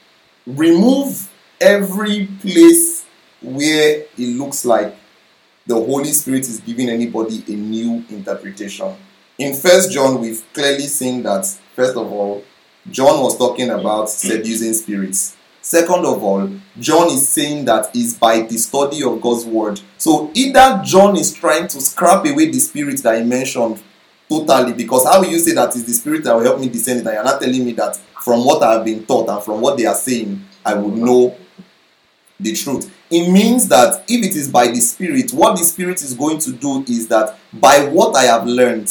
remove every place where it looks like the Holy Spirit is giving anybody a new interpretation. In First John, we've clearly seen that first of all, John was talking about seducing spirits. Second of all, John is saying that is by the study of God's word. So either John is trying to scrap away the spirit that he mentioned totally, because how will you say that is the spirit that will help me discern it? And you're not telling me that from what I have been taught and from what they are saying, I would know the truth. It means that if it is by the spirit, what the spirit is going to do is that by what I have learned,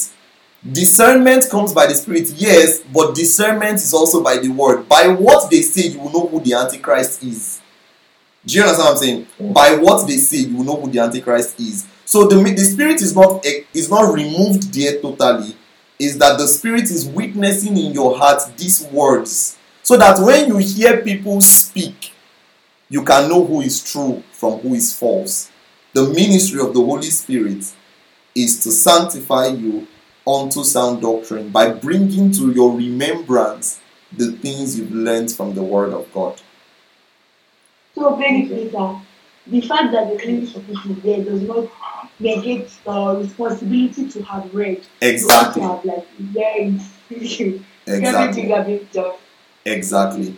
Discernment comes by the Spirit, yes, but discernment is also by the Word. By what they say, you will know who the Antichrist is. Do you understand what I'm saying? By what they say, you will know who the Antichrist is. So the, the Spirit is not eh, is not removed there totally. Is that the Spirit is witnessing in your heart these words, so that when you hear people speak, you can know who is true from who is false. The ministry of the Holy Spirit is to sanctify you unto sound doctrine by bringing to your remembrance the things you've learned from the Word of God. So sir, the fact that the ministry is there does not negate the responsibility to have read. Exactly. To have like learned Exactly. everything that we've done. Exactly.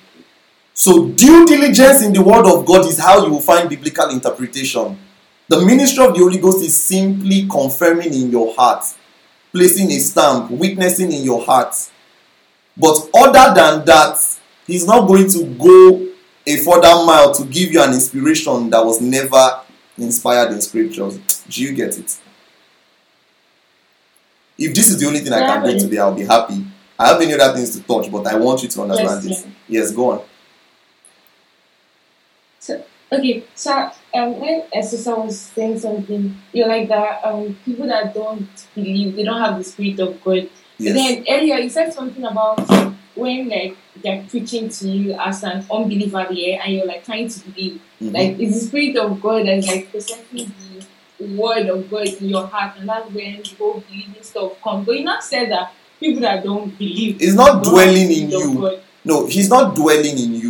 So, due diligence in the Word of God is how you will find biblical interpretation. The ministry of the Holy Ghost is simply confirming in your heart placing a stamp, witnessing in your heart. But other than that, he's not going to go a further mile to give you an inspiration that was never inspired in scriptures. Do you get it? If this is the only thing I can do today, I'll be happy. I have many other things to touch, but I want you to understand Yes, this. Yes, go on. So, okay, so um, when Esther was saying something, you're like that um, people that don't believe, they don't have the spirit of God. Yes. Then earlier you said something about when like they're preaching to you as an unbeliever there and you're like trying to believe. Mhm. Like it's the spirit of God that's like presenting the word of God in your heart and that's when the whole believing stuff comes. But you not said that people that don't believe It's not dwelling in you. God. No, he's not dwelling in you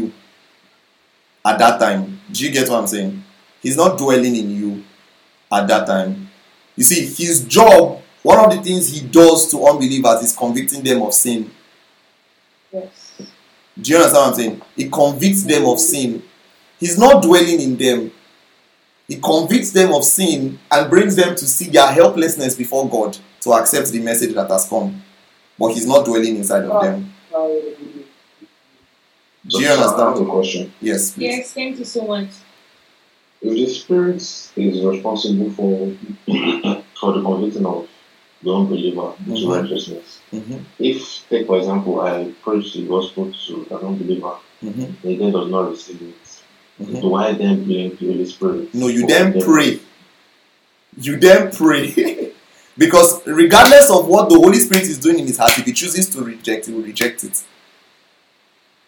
at that time. Do you get what I'm saying? He's not dwelling in you at that time. You see, his job, one of the things he does to unbelievers is convicting them of sin. Yes. Do you understand what I'm saying? He convicts them of sin. He's not dwelling in them. He convicts them of sin and brings them to see their helplessness before God to accept the message that has come. But he's not dwelling inside of them. Oh, Do you I have a understand? question. Yes, please. Yes, thank you so much. If the Spirit is responsible for for the convicting of the unbeliever to Mhm. righteousness, Mhm, if, take for example, I preach the gospel to an unbeliever, mhm, and he then does not receive it, mhm. do I then blame the Holy Spirit? No, you for then pray. You then pray. because regardless of what the Holy Spirit is doing in his heart, if he chooses to reject, he will reject it.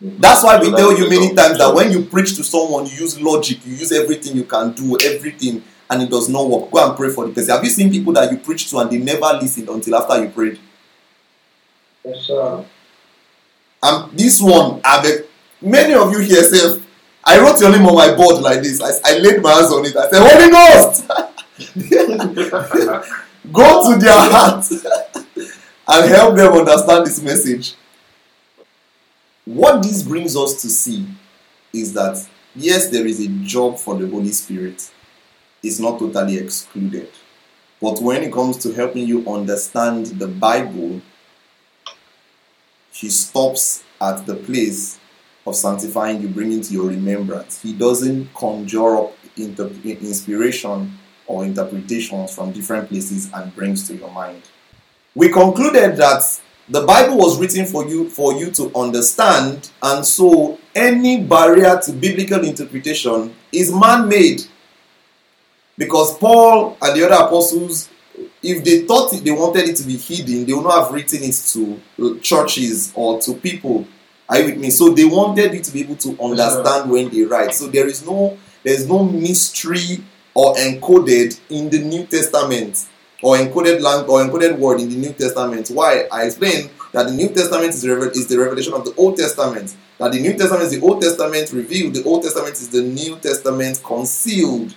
That's why we tell you many times that when you preach to someone, you use logic, you use everything you can do, everything, and it does not work. Go and pray for the person. Have you seen people that you preach to and they never listened until after you prayed? Yes, sir. And this one, I've many of you here say, I wrote your name on my board like this. I, I laid my hands on it. I said, Holy Ghost! Go to their heart and help them understand this message. What this brings us to see is that yes, there is a job for the Holy Spirit, it's not totally excluded. But when it comes to helping you understand the Bible, he stops at the place of sanctifying you, bringing to your remembrance. He doesn't conjure up inspiration or interpretations from different places and brings to your mind. We concluded that the Bible was written for you for you to understand, and so any barrier to biblical interpretation is man-made. Because Paul and the other apostles, if they thought it, they wanted it to be hidden, they would not have written it to churches or to people. Are you with me? So they wanted you to be able to understand when they write. So there is no there is no mystery or encoded in the New Testament or encoded lang- or encoded word in the New Testament. Why? I explained that the New Testament is the, revel- is the revelation of the Old Testament. That the New Testament is the Old Testament revealed. The Old Testament is the New Testament concealed.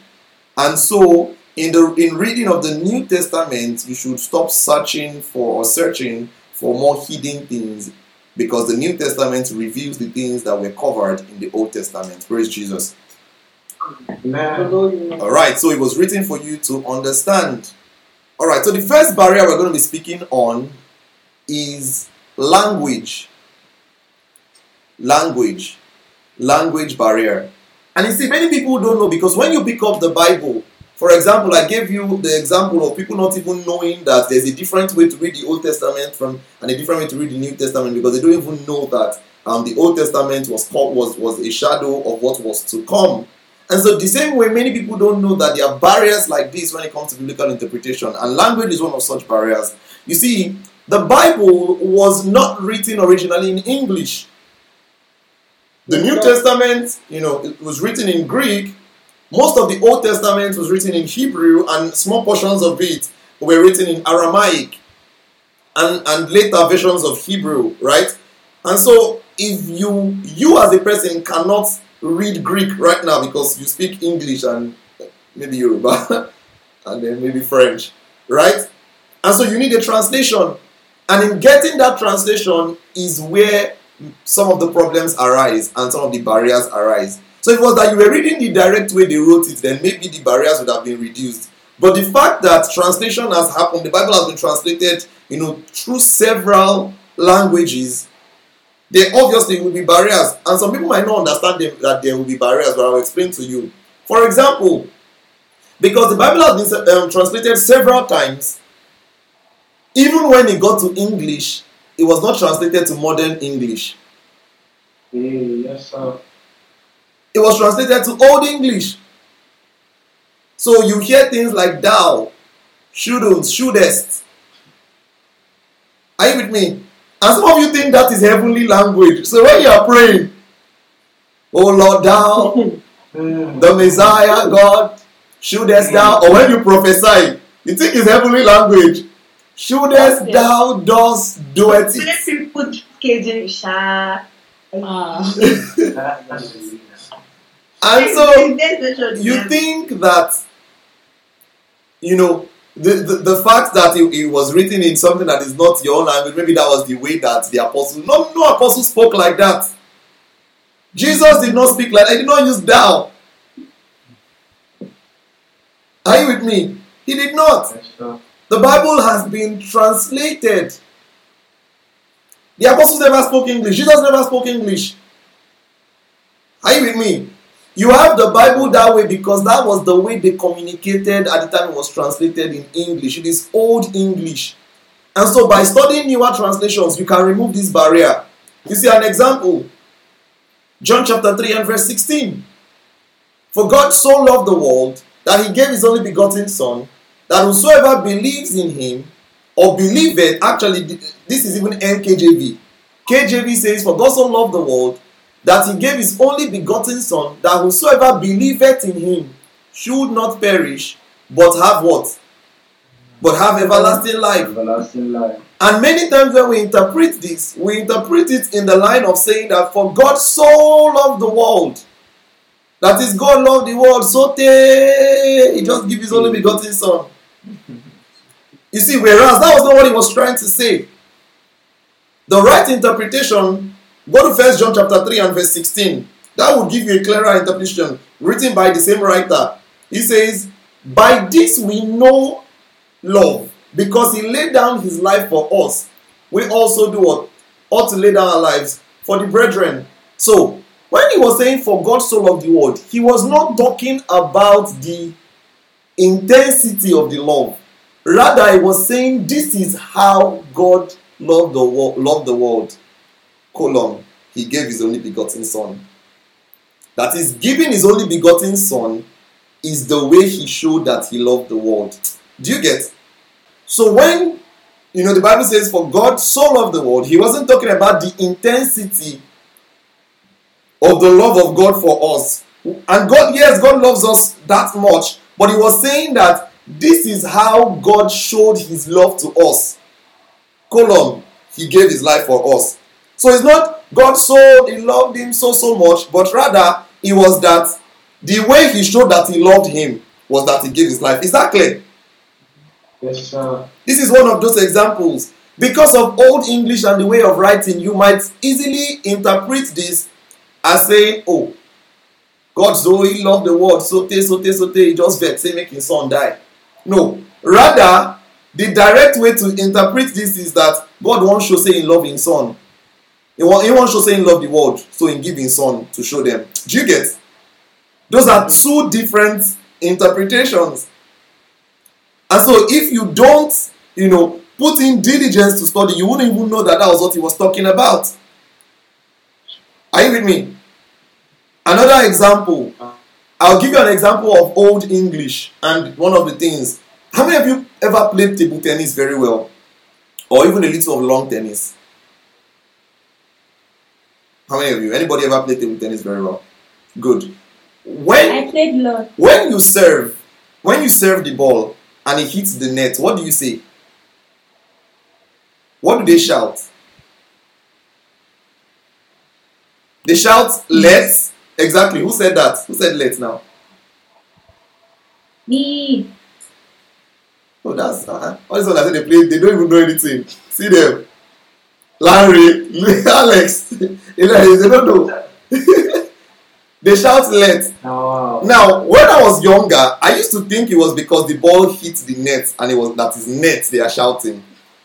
And so in the in reading of the New Testament, you should stop searching for or searching for more hidden things because the New Testament reveals the things that were covered in the Old Testament. Praise Jesus. Amen. All right, so it was written for you to understand. All right, so the first barrier we're going to be speaking on is language. Language. Language barrier. And you see, many people don't know because when you pick up the Bible, for example, I gave you the example of people not even knowing that there's a different way to read the Old Testament from and a different way to read the New Testament because they don't even know that um, the Old Testament was called, was was a shadow of what was to come. And so, the same way, many people don't know that there are barriers like this when it comes to biblical interpretation, and language is one of such barriers. You see, the Bible was not written originally in English. The New Testament, you know, it was written in Greek. Most of the Old Testament was written in Hebrew, and small portions of it were written in Aramaic and, and later versions of Hebrew, right? And so, if you you as a person cannot read Greek right now because you speak English and maybe Yoruba and then maybe French, right? And so you need a translation. And in getting that translation is where some of the problems arise and some of the barriers arise. So it was that you were reading the direct way they wrote it, then maybe the barriers would have been reduced. But the fact that translation has happened, the Bible has been translated, you know, through several languages, there obviously will be barriers. And some people might not understand them, that there will be barriers, but I'll explain to you. For example, because the Bible has been um, translated several times, even when it got to English, it was not translated to modern English. yes, sir. It was translated to Old English. So you hear things like thou, shouldn't, shouldest. Are you with me? And some of you think that is heavenly language. So when you are praying, Oh Lord, thou, the Messiah, God, shouldest thou, or when you prophesy, you think it's heavenly language. Shouldest thou dost do it. Let people put KJ Sha. Ah. And so you think that you know the, the, the fact that it, it was written in something that is not your own language maybe that was the way that the apostle no no apostle spoke like that. Jesus did not speak like that. He did not use thou. Are you with me? He did not. The bible has been translated. The apostles never spoke english. Jesus never spoke english. Are you with me you have the Bible that way because that was the way they communicated at the time it was translated in English. It is Old English. And so by studying newer translations, you can remove this barrier. You see an example. John chapter 3 and verse 16. For God so loved the world that he gave his only begotten Son, that whosoever believes in him or believeth, actually, this is even NKJV. KJV says, For God so loved the world that he gave his only begotten Son, that whosoever believeth in him should not perish, but have what? But have everlasting life. Everlasting life. And many times when we interpret this, we interpret it in the line of saying that for God so loved the world. That is, God loved the world so te- he just gave his only begotten son. You see, whereas that was not what he was trying to say. The right interpretation, go to First John chapter 3 and verse 16. That will give you a clearer interpretation, written by the same writer. He says, By this we know love, because he laid down his life for us. We also do what? Ought to lay down our lives for the brethren. So, when he was saying, For God so loved the world, he was not talking about the intensity of the love. Rather, he was saying, This is how God loved the world. Loved the world. Colon. He gave his only begotten son. That is, giving his only begotten son is the way he showed that he loved the world. Do you get? So when you know the Bible says, "For God so loved the world," he wasn't talking about the intensity of the love of God for us. And God, yes, God loves us that much, but he was saying that this is how God showed his love to us. Colon, he gave his life for us. So it's not God so he loved him so so much, but rather it was that the way he showed that he loved him was that he gave his life. Is that clear? Yes, sir. This is one of those examples. Because of Old English and the way of writing, you might easily interpret this as saying, oh, God so he loved the world, so te, so te, so te, he just vex, say make his son die. No. Rather, the direct way to interpret this is that God wants to say he love his son. He want, he wants to say he love the world, so he give his son to show them. Do you get? Those are two different interpretations. And so if you don't, you know, put in diligence to study, you wouldn't even know that that was what he was talking about. Are you with me? Another example. I'll give you an example of Old English and one of the things. How many of you ever played table tennis very well? Or even a little of long tennis? How many of you? Anybody ever played table tennis very well? Good. When I played lot. when you serve, when you serve the ball and it hits the net, what do you say? What do they shout? They shout, let's. Exactly. Who said that? Who said let's now? Me. Oh, that's uh, all this one I say they play, they don't even know anything. See them. Larry, Alex, you know, they don't know. they shout let. Now, oh, Now, when I was younger, I used to think it was because the ball hit the net and it was that is net they are shouting.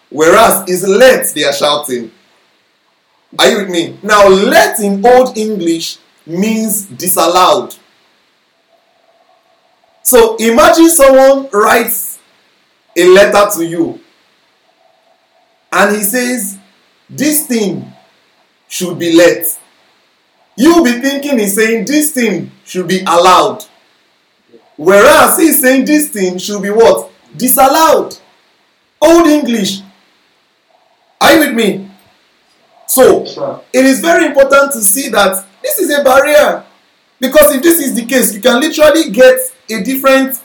Whereas it's let they are shouting. Are you with me? Now, let in Old English means disallowed. So imagine someone writes a letter to you and he says, This thing should be let. You'll be thinking he's saying this thing should be allowed. Whereas he's saying this thing should be what? Disallowed. Old English. Are you with me? So, it is very important to see that this is a barrier. Because if this is the case, you can literally get a different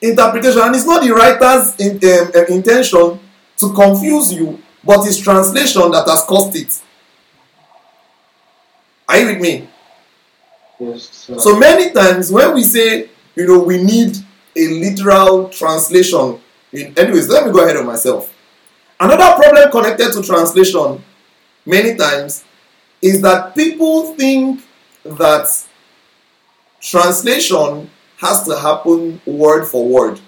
interpretation. And it's not the writer's in, um, uh, intention to confuse you, but it's translation that has caused it. Are you with me? Yes, sir. So many times when we say, you know, we need a literal translation. in- Anyways, let me go ahead of myself. Another problem connected to translation, many times, is that people think that translation has to happen word for word.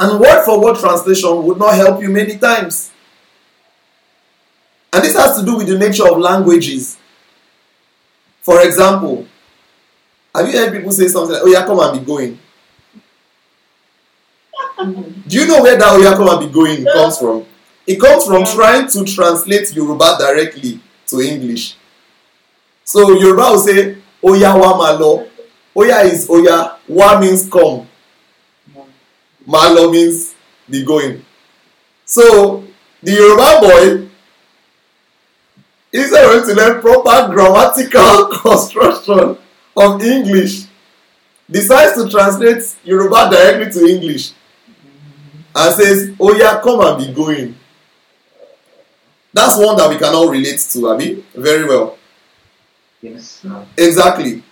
And word for word translation would not help you many times. And this has to do with the nature of languages. For example, have you heard people say something like, Oh, yeah, come and be going? Do you know where that Oh, yeah, come and be going comes from? It comes from trying to translate Yoruba directly to English. So Yoruba will say, Oya wa ma lo. Oya is Oya. Wa means come. Ma lo means be going. So the Yoruba boy, instead of to learn proper grammatical construction of English, decides to translate Yoruba directly to English and says, Oya, come and be going. That's one that we can all relate to, Abi, very well. Yes. Exactly.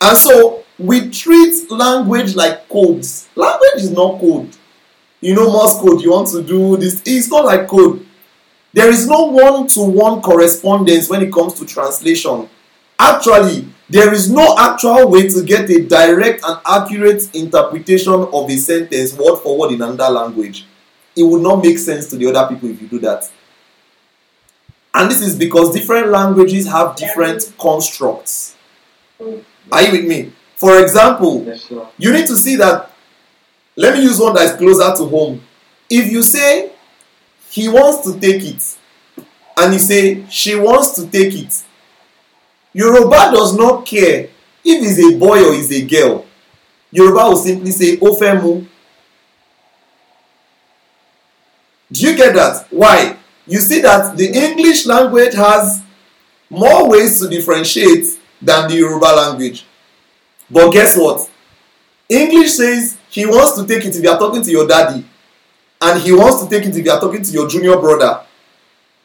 And so we treat language like codes. Language is not code. You know, Morse code, you want to do this. It's not like code. There is no one to one correspondence when it comes to translation. Actually, there is no actual way to get a direct and accurate interpretation of a sentence word for word in another language. It would not make sense to the other people if you do that. And this is because different languages have different constructs. Are you with me? For example, Yes, you need to see that. Let me use one that is closer to home. If you say he wants to take it, and you say she wants to take it, Yoruba does not care if it's a boy or it's a girl. Yoruba will simply say Ofemu. Do you get that? Why? You see that the English language has more ways to differentiate than the Yoruba language. But guess what? English says he wants to take it if you are talking to your daddy, and he wants to take it if you are talking to your junior brother.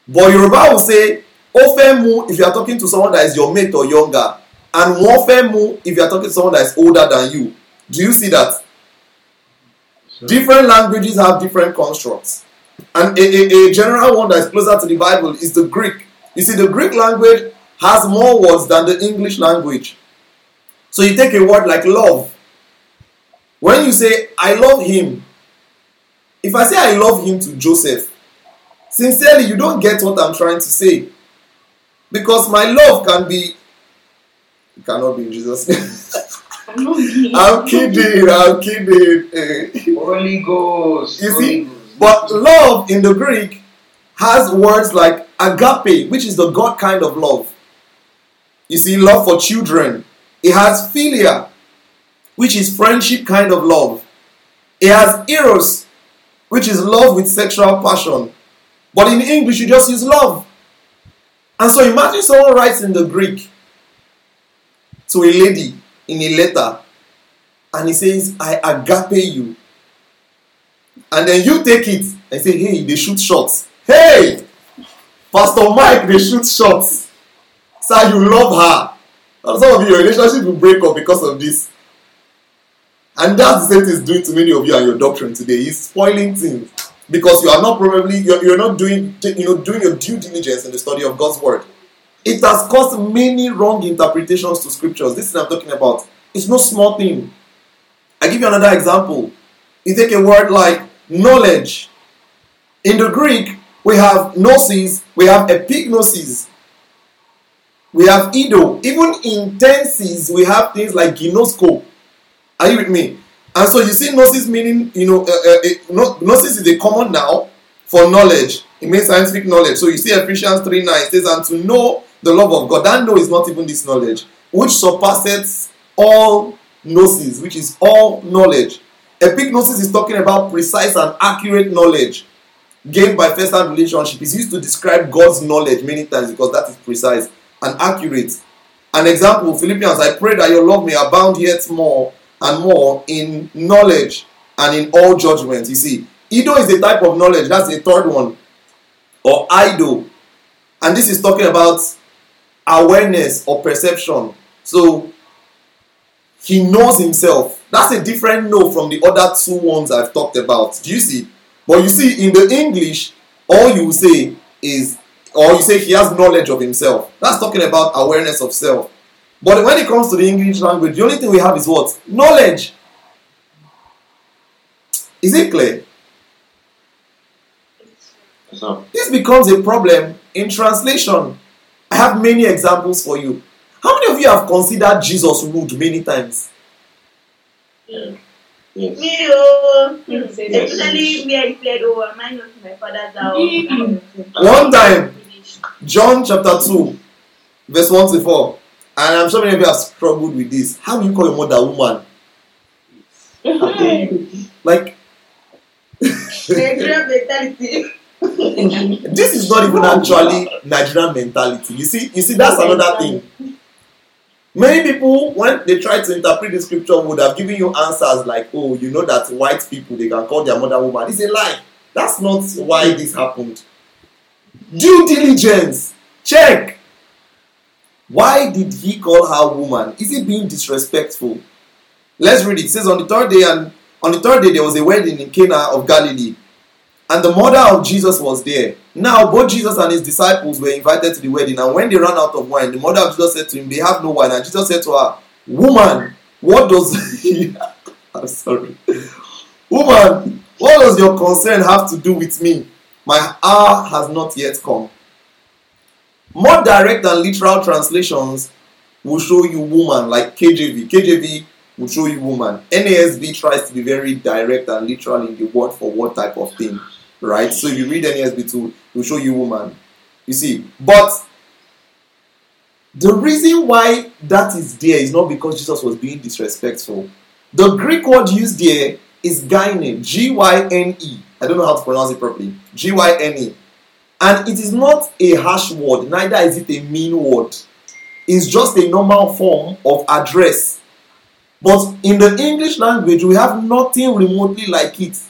But Yoruba will say Ofemu if you are talking to someone that is your mate or younger. and wọ́n fẹ́ mú if you are talking to someone that is older than you. Do you see that? Different languages have different constructs. And a, a, a general one that is closer to the bible is the greek. You see the greek language has more words than the english language so you take a word like love when you say i love him if i say i love him to joseph sincerely you don't get what i'm trying to say because my love can be it cannot be in jesus name i'm kidding i'm kidding. Holy Ghost. You Holy see? Ghost. But love in the Greek has words like agape, which is the God kind of love. You see, love for children. It has philia, which is friendship kind of love. It has eros, which is love with sexual passion. But in English, you just use love. And so imagine someone writes in the Greek to a lady in a letter, and he says, I agape you and then you take it and say, hey, they shoot shots. Hey, Pastor Mike, they shoot shots. Sir, you love her. And some of you, your relationship will break up because of this. And that's the same thing doing to many of you and your doctrine today. He's spoiling things because you are not probably you're, you're not doing you know doing your due diligence in the study of God's word. It has caused many wrong interpretations to scriptures. This is what I'm talking about. It's no small thing. I give you another example. You take a word like knowledge. In the Greek, we have gnosis, we have epignosis, we have ido. Even in tenses, we have things like ginosko. Are you with me? And so you see gnosis meaning, you know, uh, uh, gnosis is a common now for knowledge. It means scientific knowledge. So you see Ephesians 3 9 it says, and to know the love of God. That know is not even this knowledge, which surpasses all gnosis, which is all knowledge. Epignosis is talking about precise and accurate knowledge gained by first-hand relationship. It's used to describe God's knowledge many times because that is precise and accurate. An example, Philippians, I pray that your love may abound yet more and more in knowledge and in all judgment. You see, Ido is a type of knowledge. That's the third one. Or Ido. And this is talking about awareness or perception. So he knows himself. That's a different no from the other two ones I've talked about. Do you see? But you see, in the English, all you say is, or you say he has knowledge of himself. That's talking about awareness of self. But when it comes to the English language, the only thing we have is what? Knowledge. Is it clear? So, This becomes a problem in translation. I have many examples for you. How many of you have considered Jesus rude many times? yes. Me, oh, say especially me, I said, oh, am I not in my father's house? One time, John chapter 2, verse 1 to 4. And I'm sure many of you have struggled with this. How do you call your mother woman? Like, Nigerian mentality. this is not even actually Nigerian mentality. You see, you see, that's another thing. Many people, when they try to interpret the scripture, would have given you answers like, "Oh, you know that white people they can call their mother woman." It's a lie. That's not why this happened. Due diligence. Check. Why did he call her woman? Is he being disrespectful? Let's read it. It says on the third day, and on the third day there was a wedding in Cana of Galilee, and the mother of Jesus was there. Now both Jesus and his disciples were invited to the wedding, and when they ran out of wine, the mother of Jesus said to him, "They have no wine." And Jesus said to her, "Woman, what does I'm sorry, woman, what does your concern have to do with me? My hour has not yet come." More direct and literal translations will show you woman, like KJV. KJV will show you woman. NASB tries to be very direct and literal in the word for what type of thing, right? So if you read NASB 2, it will show you woman. You see, but the reason why that is there is not because Jesus was being disrespectful. The Greek word used there is gyne, G Y N E. I don't know how to pronounce it properly. G Y N E. And it is not a harsh word, neither is it a mean word. It's just a normal form of address. But in the English language, we have nothing remotely like it.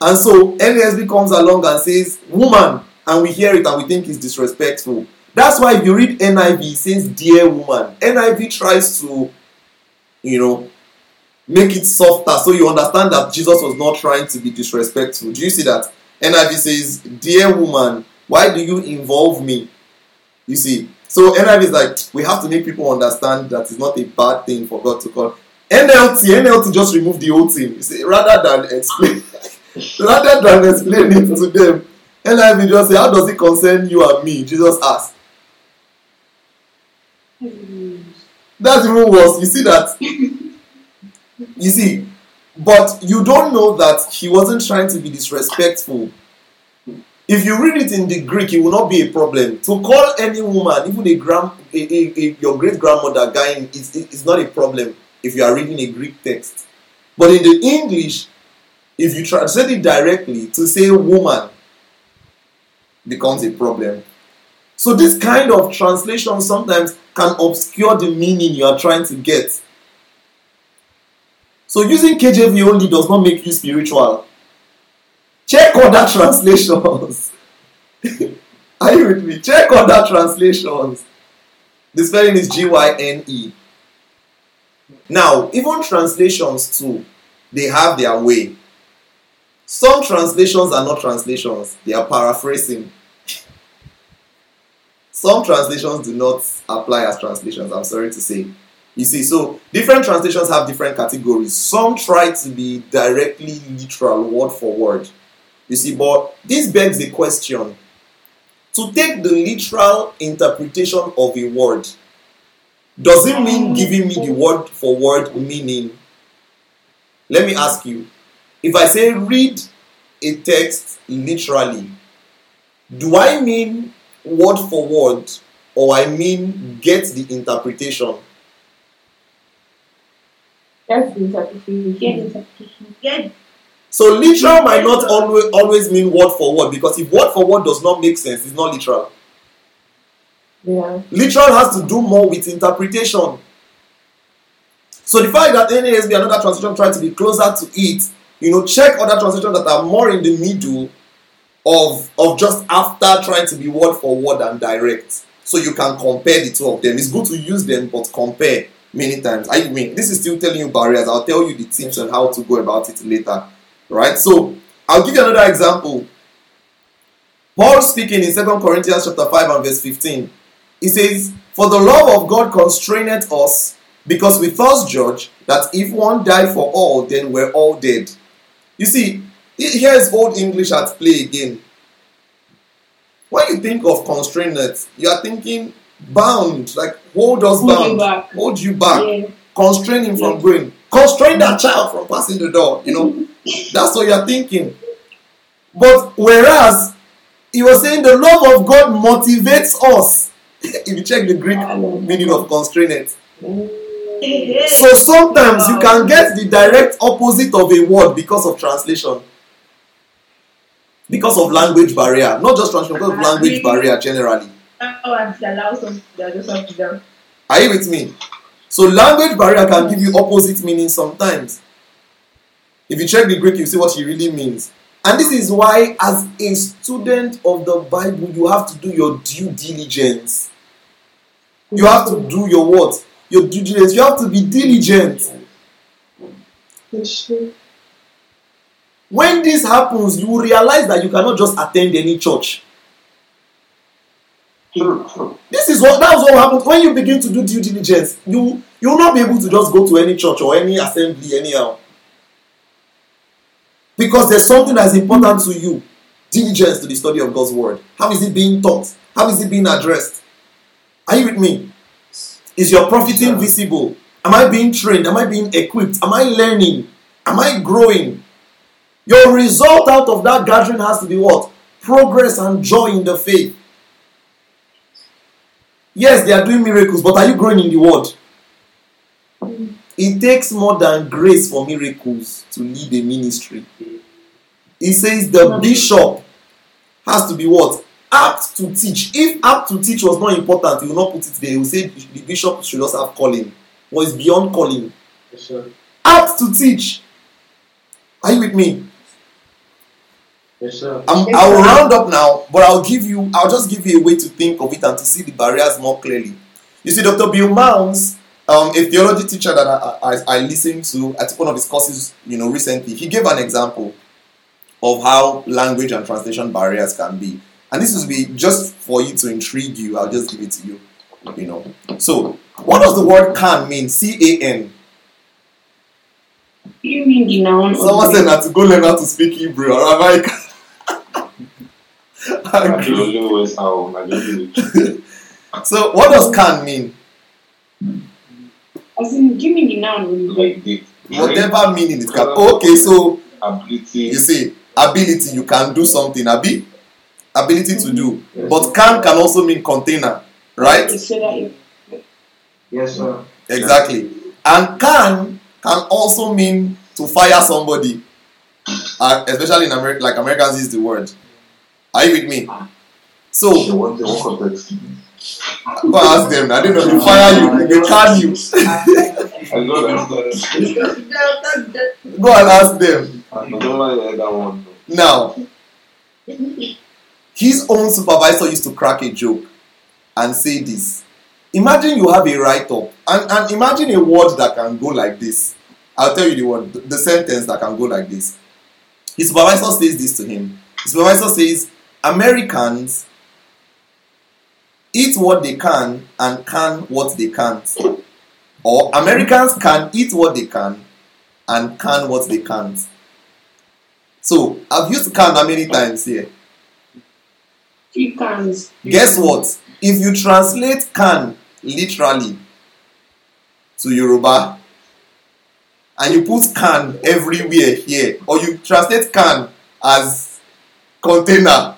And so NASB comes along and says, woman, and we hear it and we think it's disrespectful. That's why if you read NIV, it says dear woman. NIV tries to, you know, make it softer so you understand that Jesus was not trying to be disrespectful. Do you see that? NIV says, Dear woman, why do you involve me? You see, so NIV is like, we have to make people understand that it's not a bad thing for God to call. NLT, NLT just remove the whole thing. You see, rather than explain, rather than explain it to them, NIV just say, How does it concern you and me? Jesus asked. Hmm. That's even worse. You see that? You see, but you don't know that he wasn't trying to be disrespectful. If you read it in the Greek, it will not be a problem. To call any woman, even a grand, a, a, a, your great grandmother guy, is it's not a problem if you are reading a Greek text. But in the English, if you translate it directly to say woman, becomes a problem. So this kind of translation sometimes can obscure the meaning you are trying to get. So using KJV only does not make you spiritual. Check other translations. Are you with me? Check other translations. The spelling is G Y N E. Now, even translations too, they have their way. Some translations are not translations, they are paraphrasing. Some translations do not apply as translations, I'm sorry to say. You see, so different translations have different categories. Some try to be directly literal, word for word. You see, but this begs the question to take the literal interpretation of a word, does it mean giving me the word for word meaning? Let me ask you if I say read a text literally, do I mean word for word or I mean get the interpretation? That's the interpretation. Get hmm. interpretation. Get So literal might not always always mean word for word because if word for word does not make sense, it's not literal. Yeah. Literal has to do more with interpretation. So the fact that NASB another translation try to be closer to it, you know, check other translations that are more in the middle of of just after trying to be word for word and direct. So you can compare the two of them. It's good to use them, but compare many times. I mean, this is still telling you barriers. I'll tell you the tips on how to go about it later. Right? So I'll give you another example. Paul speaking in 2 Corinthians chapter 5 and verse 15. He says, For the love of God constraineth us, because we thus judge that if one died for all, then we're all dead. You see, here's old English at play again. When you think of constrained, you are thinking bound, like hold us bound, back. hold you back, Yeah. constrain him from going, constrain that child from passing the door. You know, that's what you're thinking. But whereas he was saying the love of God motivates us. if you check the Greek meaning of constrained, so sometimes you can get the direct opposite of a word because of translation. Because of language barrier. Not just translation, because of language barrier generally. Oh. Are you with me? So language barrier can give you opposite meaning sometimes. If you check the Greek, you see what it really means. And this is why, as a student of the Bible, you have to do your due diligence. You have to do your what? Your due diligence. You have to be diligent. When this happens, you realize that you cannot just attend any church. True, true. This is what that's what happens when you begin to do due diligence. You you will not be able to just go to any church or any assembly anyhow. Because there's something that's important to you. Diligence to the study of God's word. How is it being taught? How is it being addressed? Are you with me? Is your profiting visible? Am I being trained? Am I being equipped? Am I learning? Am I growing? Your result out of that gathering has to be what? Progress and joy in the faith. Yes, they are doing miracles, but are you growing in the word? It takes more than grace for miracles to lead a ministry. He says the bishop has to be what? Apt to teach. If apt to teach was not important, he will not put it there. He will say the bishop should also have calling. Or it's beyond calling. Yes. Apt to teach. Are you with me? Yes, sir. I'm, Yes, I will round up now, but I'll give you, I'll just give you a way to think of it and to see the barriers more clearly. You see, Dr. Bill Mounce, um, a theology teacher that I, I, I listened to, I took one of his courses, you know, recently. He gave an example of how language and translation barriers can be, and this will be just for you to intrigue you. I'll just give it to you, you know. So, what does the word "can" mean? C A N. You mean the noun? Someone said that to go learn how to speak Hebrew. Or am I? I The agree. only way is how I just do it. So, what does can mean? As in, give me the noun. or the verb? Like the Whatever meaning it can. Okay, so ability. you see, ability, you can do something. Abi? Ability to do. But can can also mean container, right? So that if Yes, sir. Exactly. And can can also mean to fire somebody. Uh, especially in America, like Americans use the word. Are you with me? So, The one, the one context. go ask them. I don't know. They fire you. They can you. I know that. Go and ask them. I don't like that one. Now, his own supervisor used to crack a joke and say this. Imagine you have a write up, and, and imagine a word that can go like this. I'll tell you the word, the sentence that can go like this. His supervisor says this to him. His supervisor says, Americans eat what they can and can what they can't. Or Americans can eat what they can and can what they can't. So I've used can how many times here? three cans. Guess what? If you translate can literally to Yoruba and you put can everywhere here, or you translate can as container,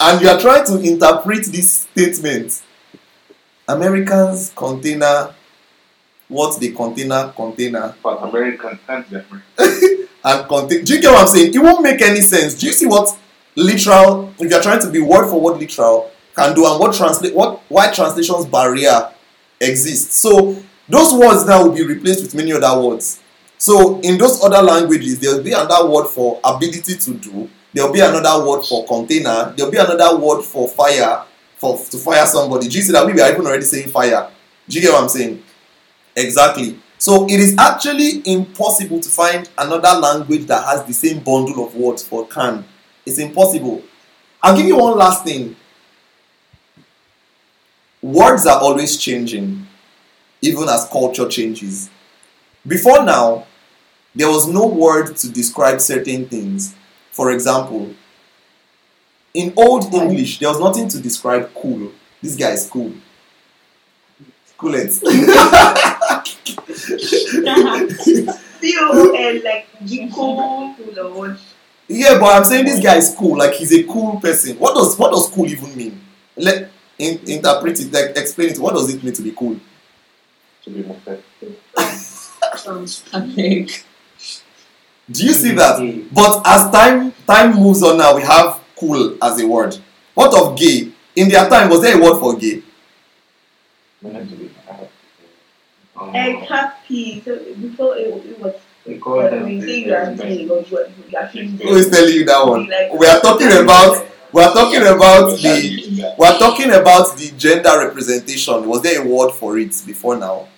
and you are trying to interpret this statement, Americans container what the container container But American and contain. Do you get what I'm saying? It won't make any sense. Do you see what literal, if you're trying to be word for word literal, can do and what translate what why translations barrier exists. So those words now will be replaced with many other words. So in those other languages, there will be another word for ability to do. There will be another word for container. There will be another word for fire, for to fire somebody. Do you see that we are even already saying fire? Do you get what I'm saying? Exactly. So it is actually impossible to find another language that has the same bundle of words for can. It's impossible. I'll give you one last thing. Words are always changing, even as culture changes. Before now, there was no word to describe certain things. For example, in Old English, there was nothing to describe cool. This guy is cool. Cool. C-O-L, like Jinko, cool or? Yeah, but I'm saying this guy is cool. Like he's a cool person. What does what does cool even mean? Let in, interpret it. Like explain it. What does it mean to be cool? To be more fair. Okay. Do you see that? But as time time moves on now, we have cool as a word. What of gay? In their time, was there a word for gay? Meant to happy. So before it, it was. We call them. you say you are saying you are you are feeling Who is telling you that one? We are talking about we are talking about the we are talking about the gender representation. Was there a word for it before now?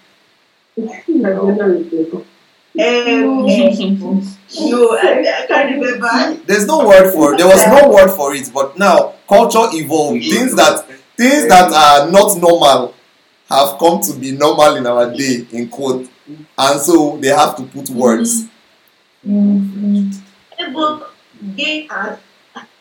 Um, no, I, I can't remember. There's no word for it. there was no word for it, but now culture evolved. Things that things that are not normal have come to be normal in our day in quote and so they have to put words But gay has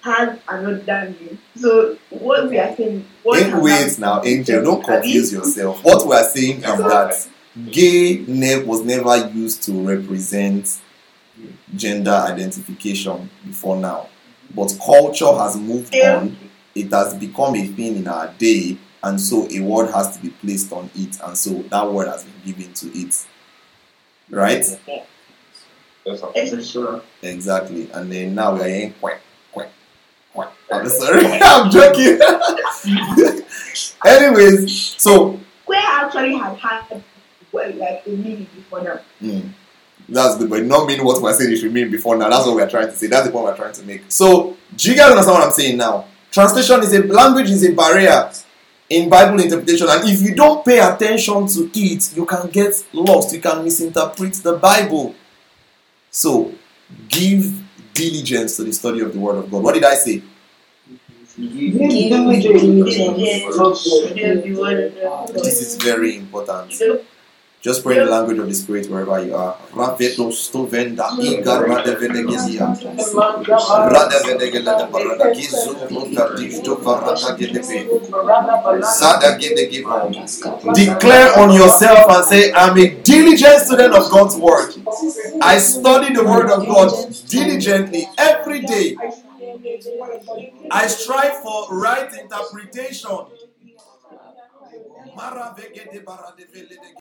has another name. So what we are saying, what wait now angel don't confuse yourself what we are saying is that gay ne- was never used to represent gender identification before now. But culture has moved on. It has become a thing in our day and so a word has to be placed on it and so that word has been given to it. Right? That's how. Yes, sure. exactly. And then now we are in quack quack quack. I'm sorry. I'm joking. Anyways so Where actually had had well, like a meaning before now. mm, That's good, but it not mean what we're saying it should mean before now. That's what we're trying to say. That's the point we're trying to make. So, do you guys understand what I'm saying now? Translation is a language is a barrier in Bible interpretation, and if you don't pay attention to it, you can get lost. You can misinterpret the Bible. So, give diligence to the study of the Word of God. What did I say? This is very important. Just pray in the language of the Spirit wherever you are. Ravedos to venda iga radevedegesia. Radevedegelede barada gizu prota dishto varada. Sada gedegeba. Declare on yourself and say, I'm a diligent student of God's Word. I study the Word of God diligently every day. I strive for right interpretation. Mara vegede baradevele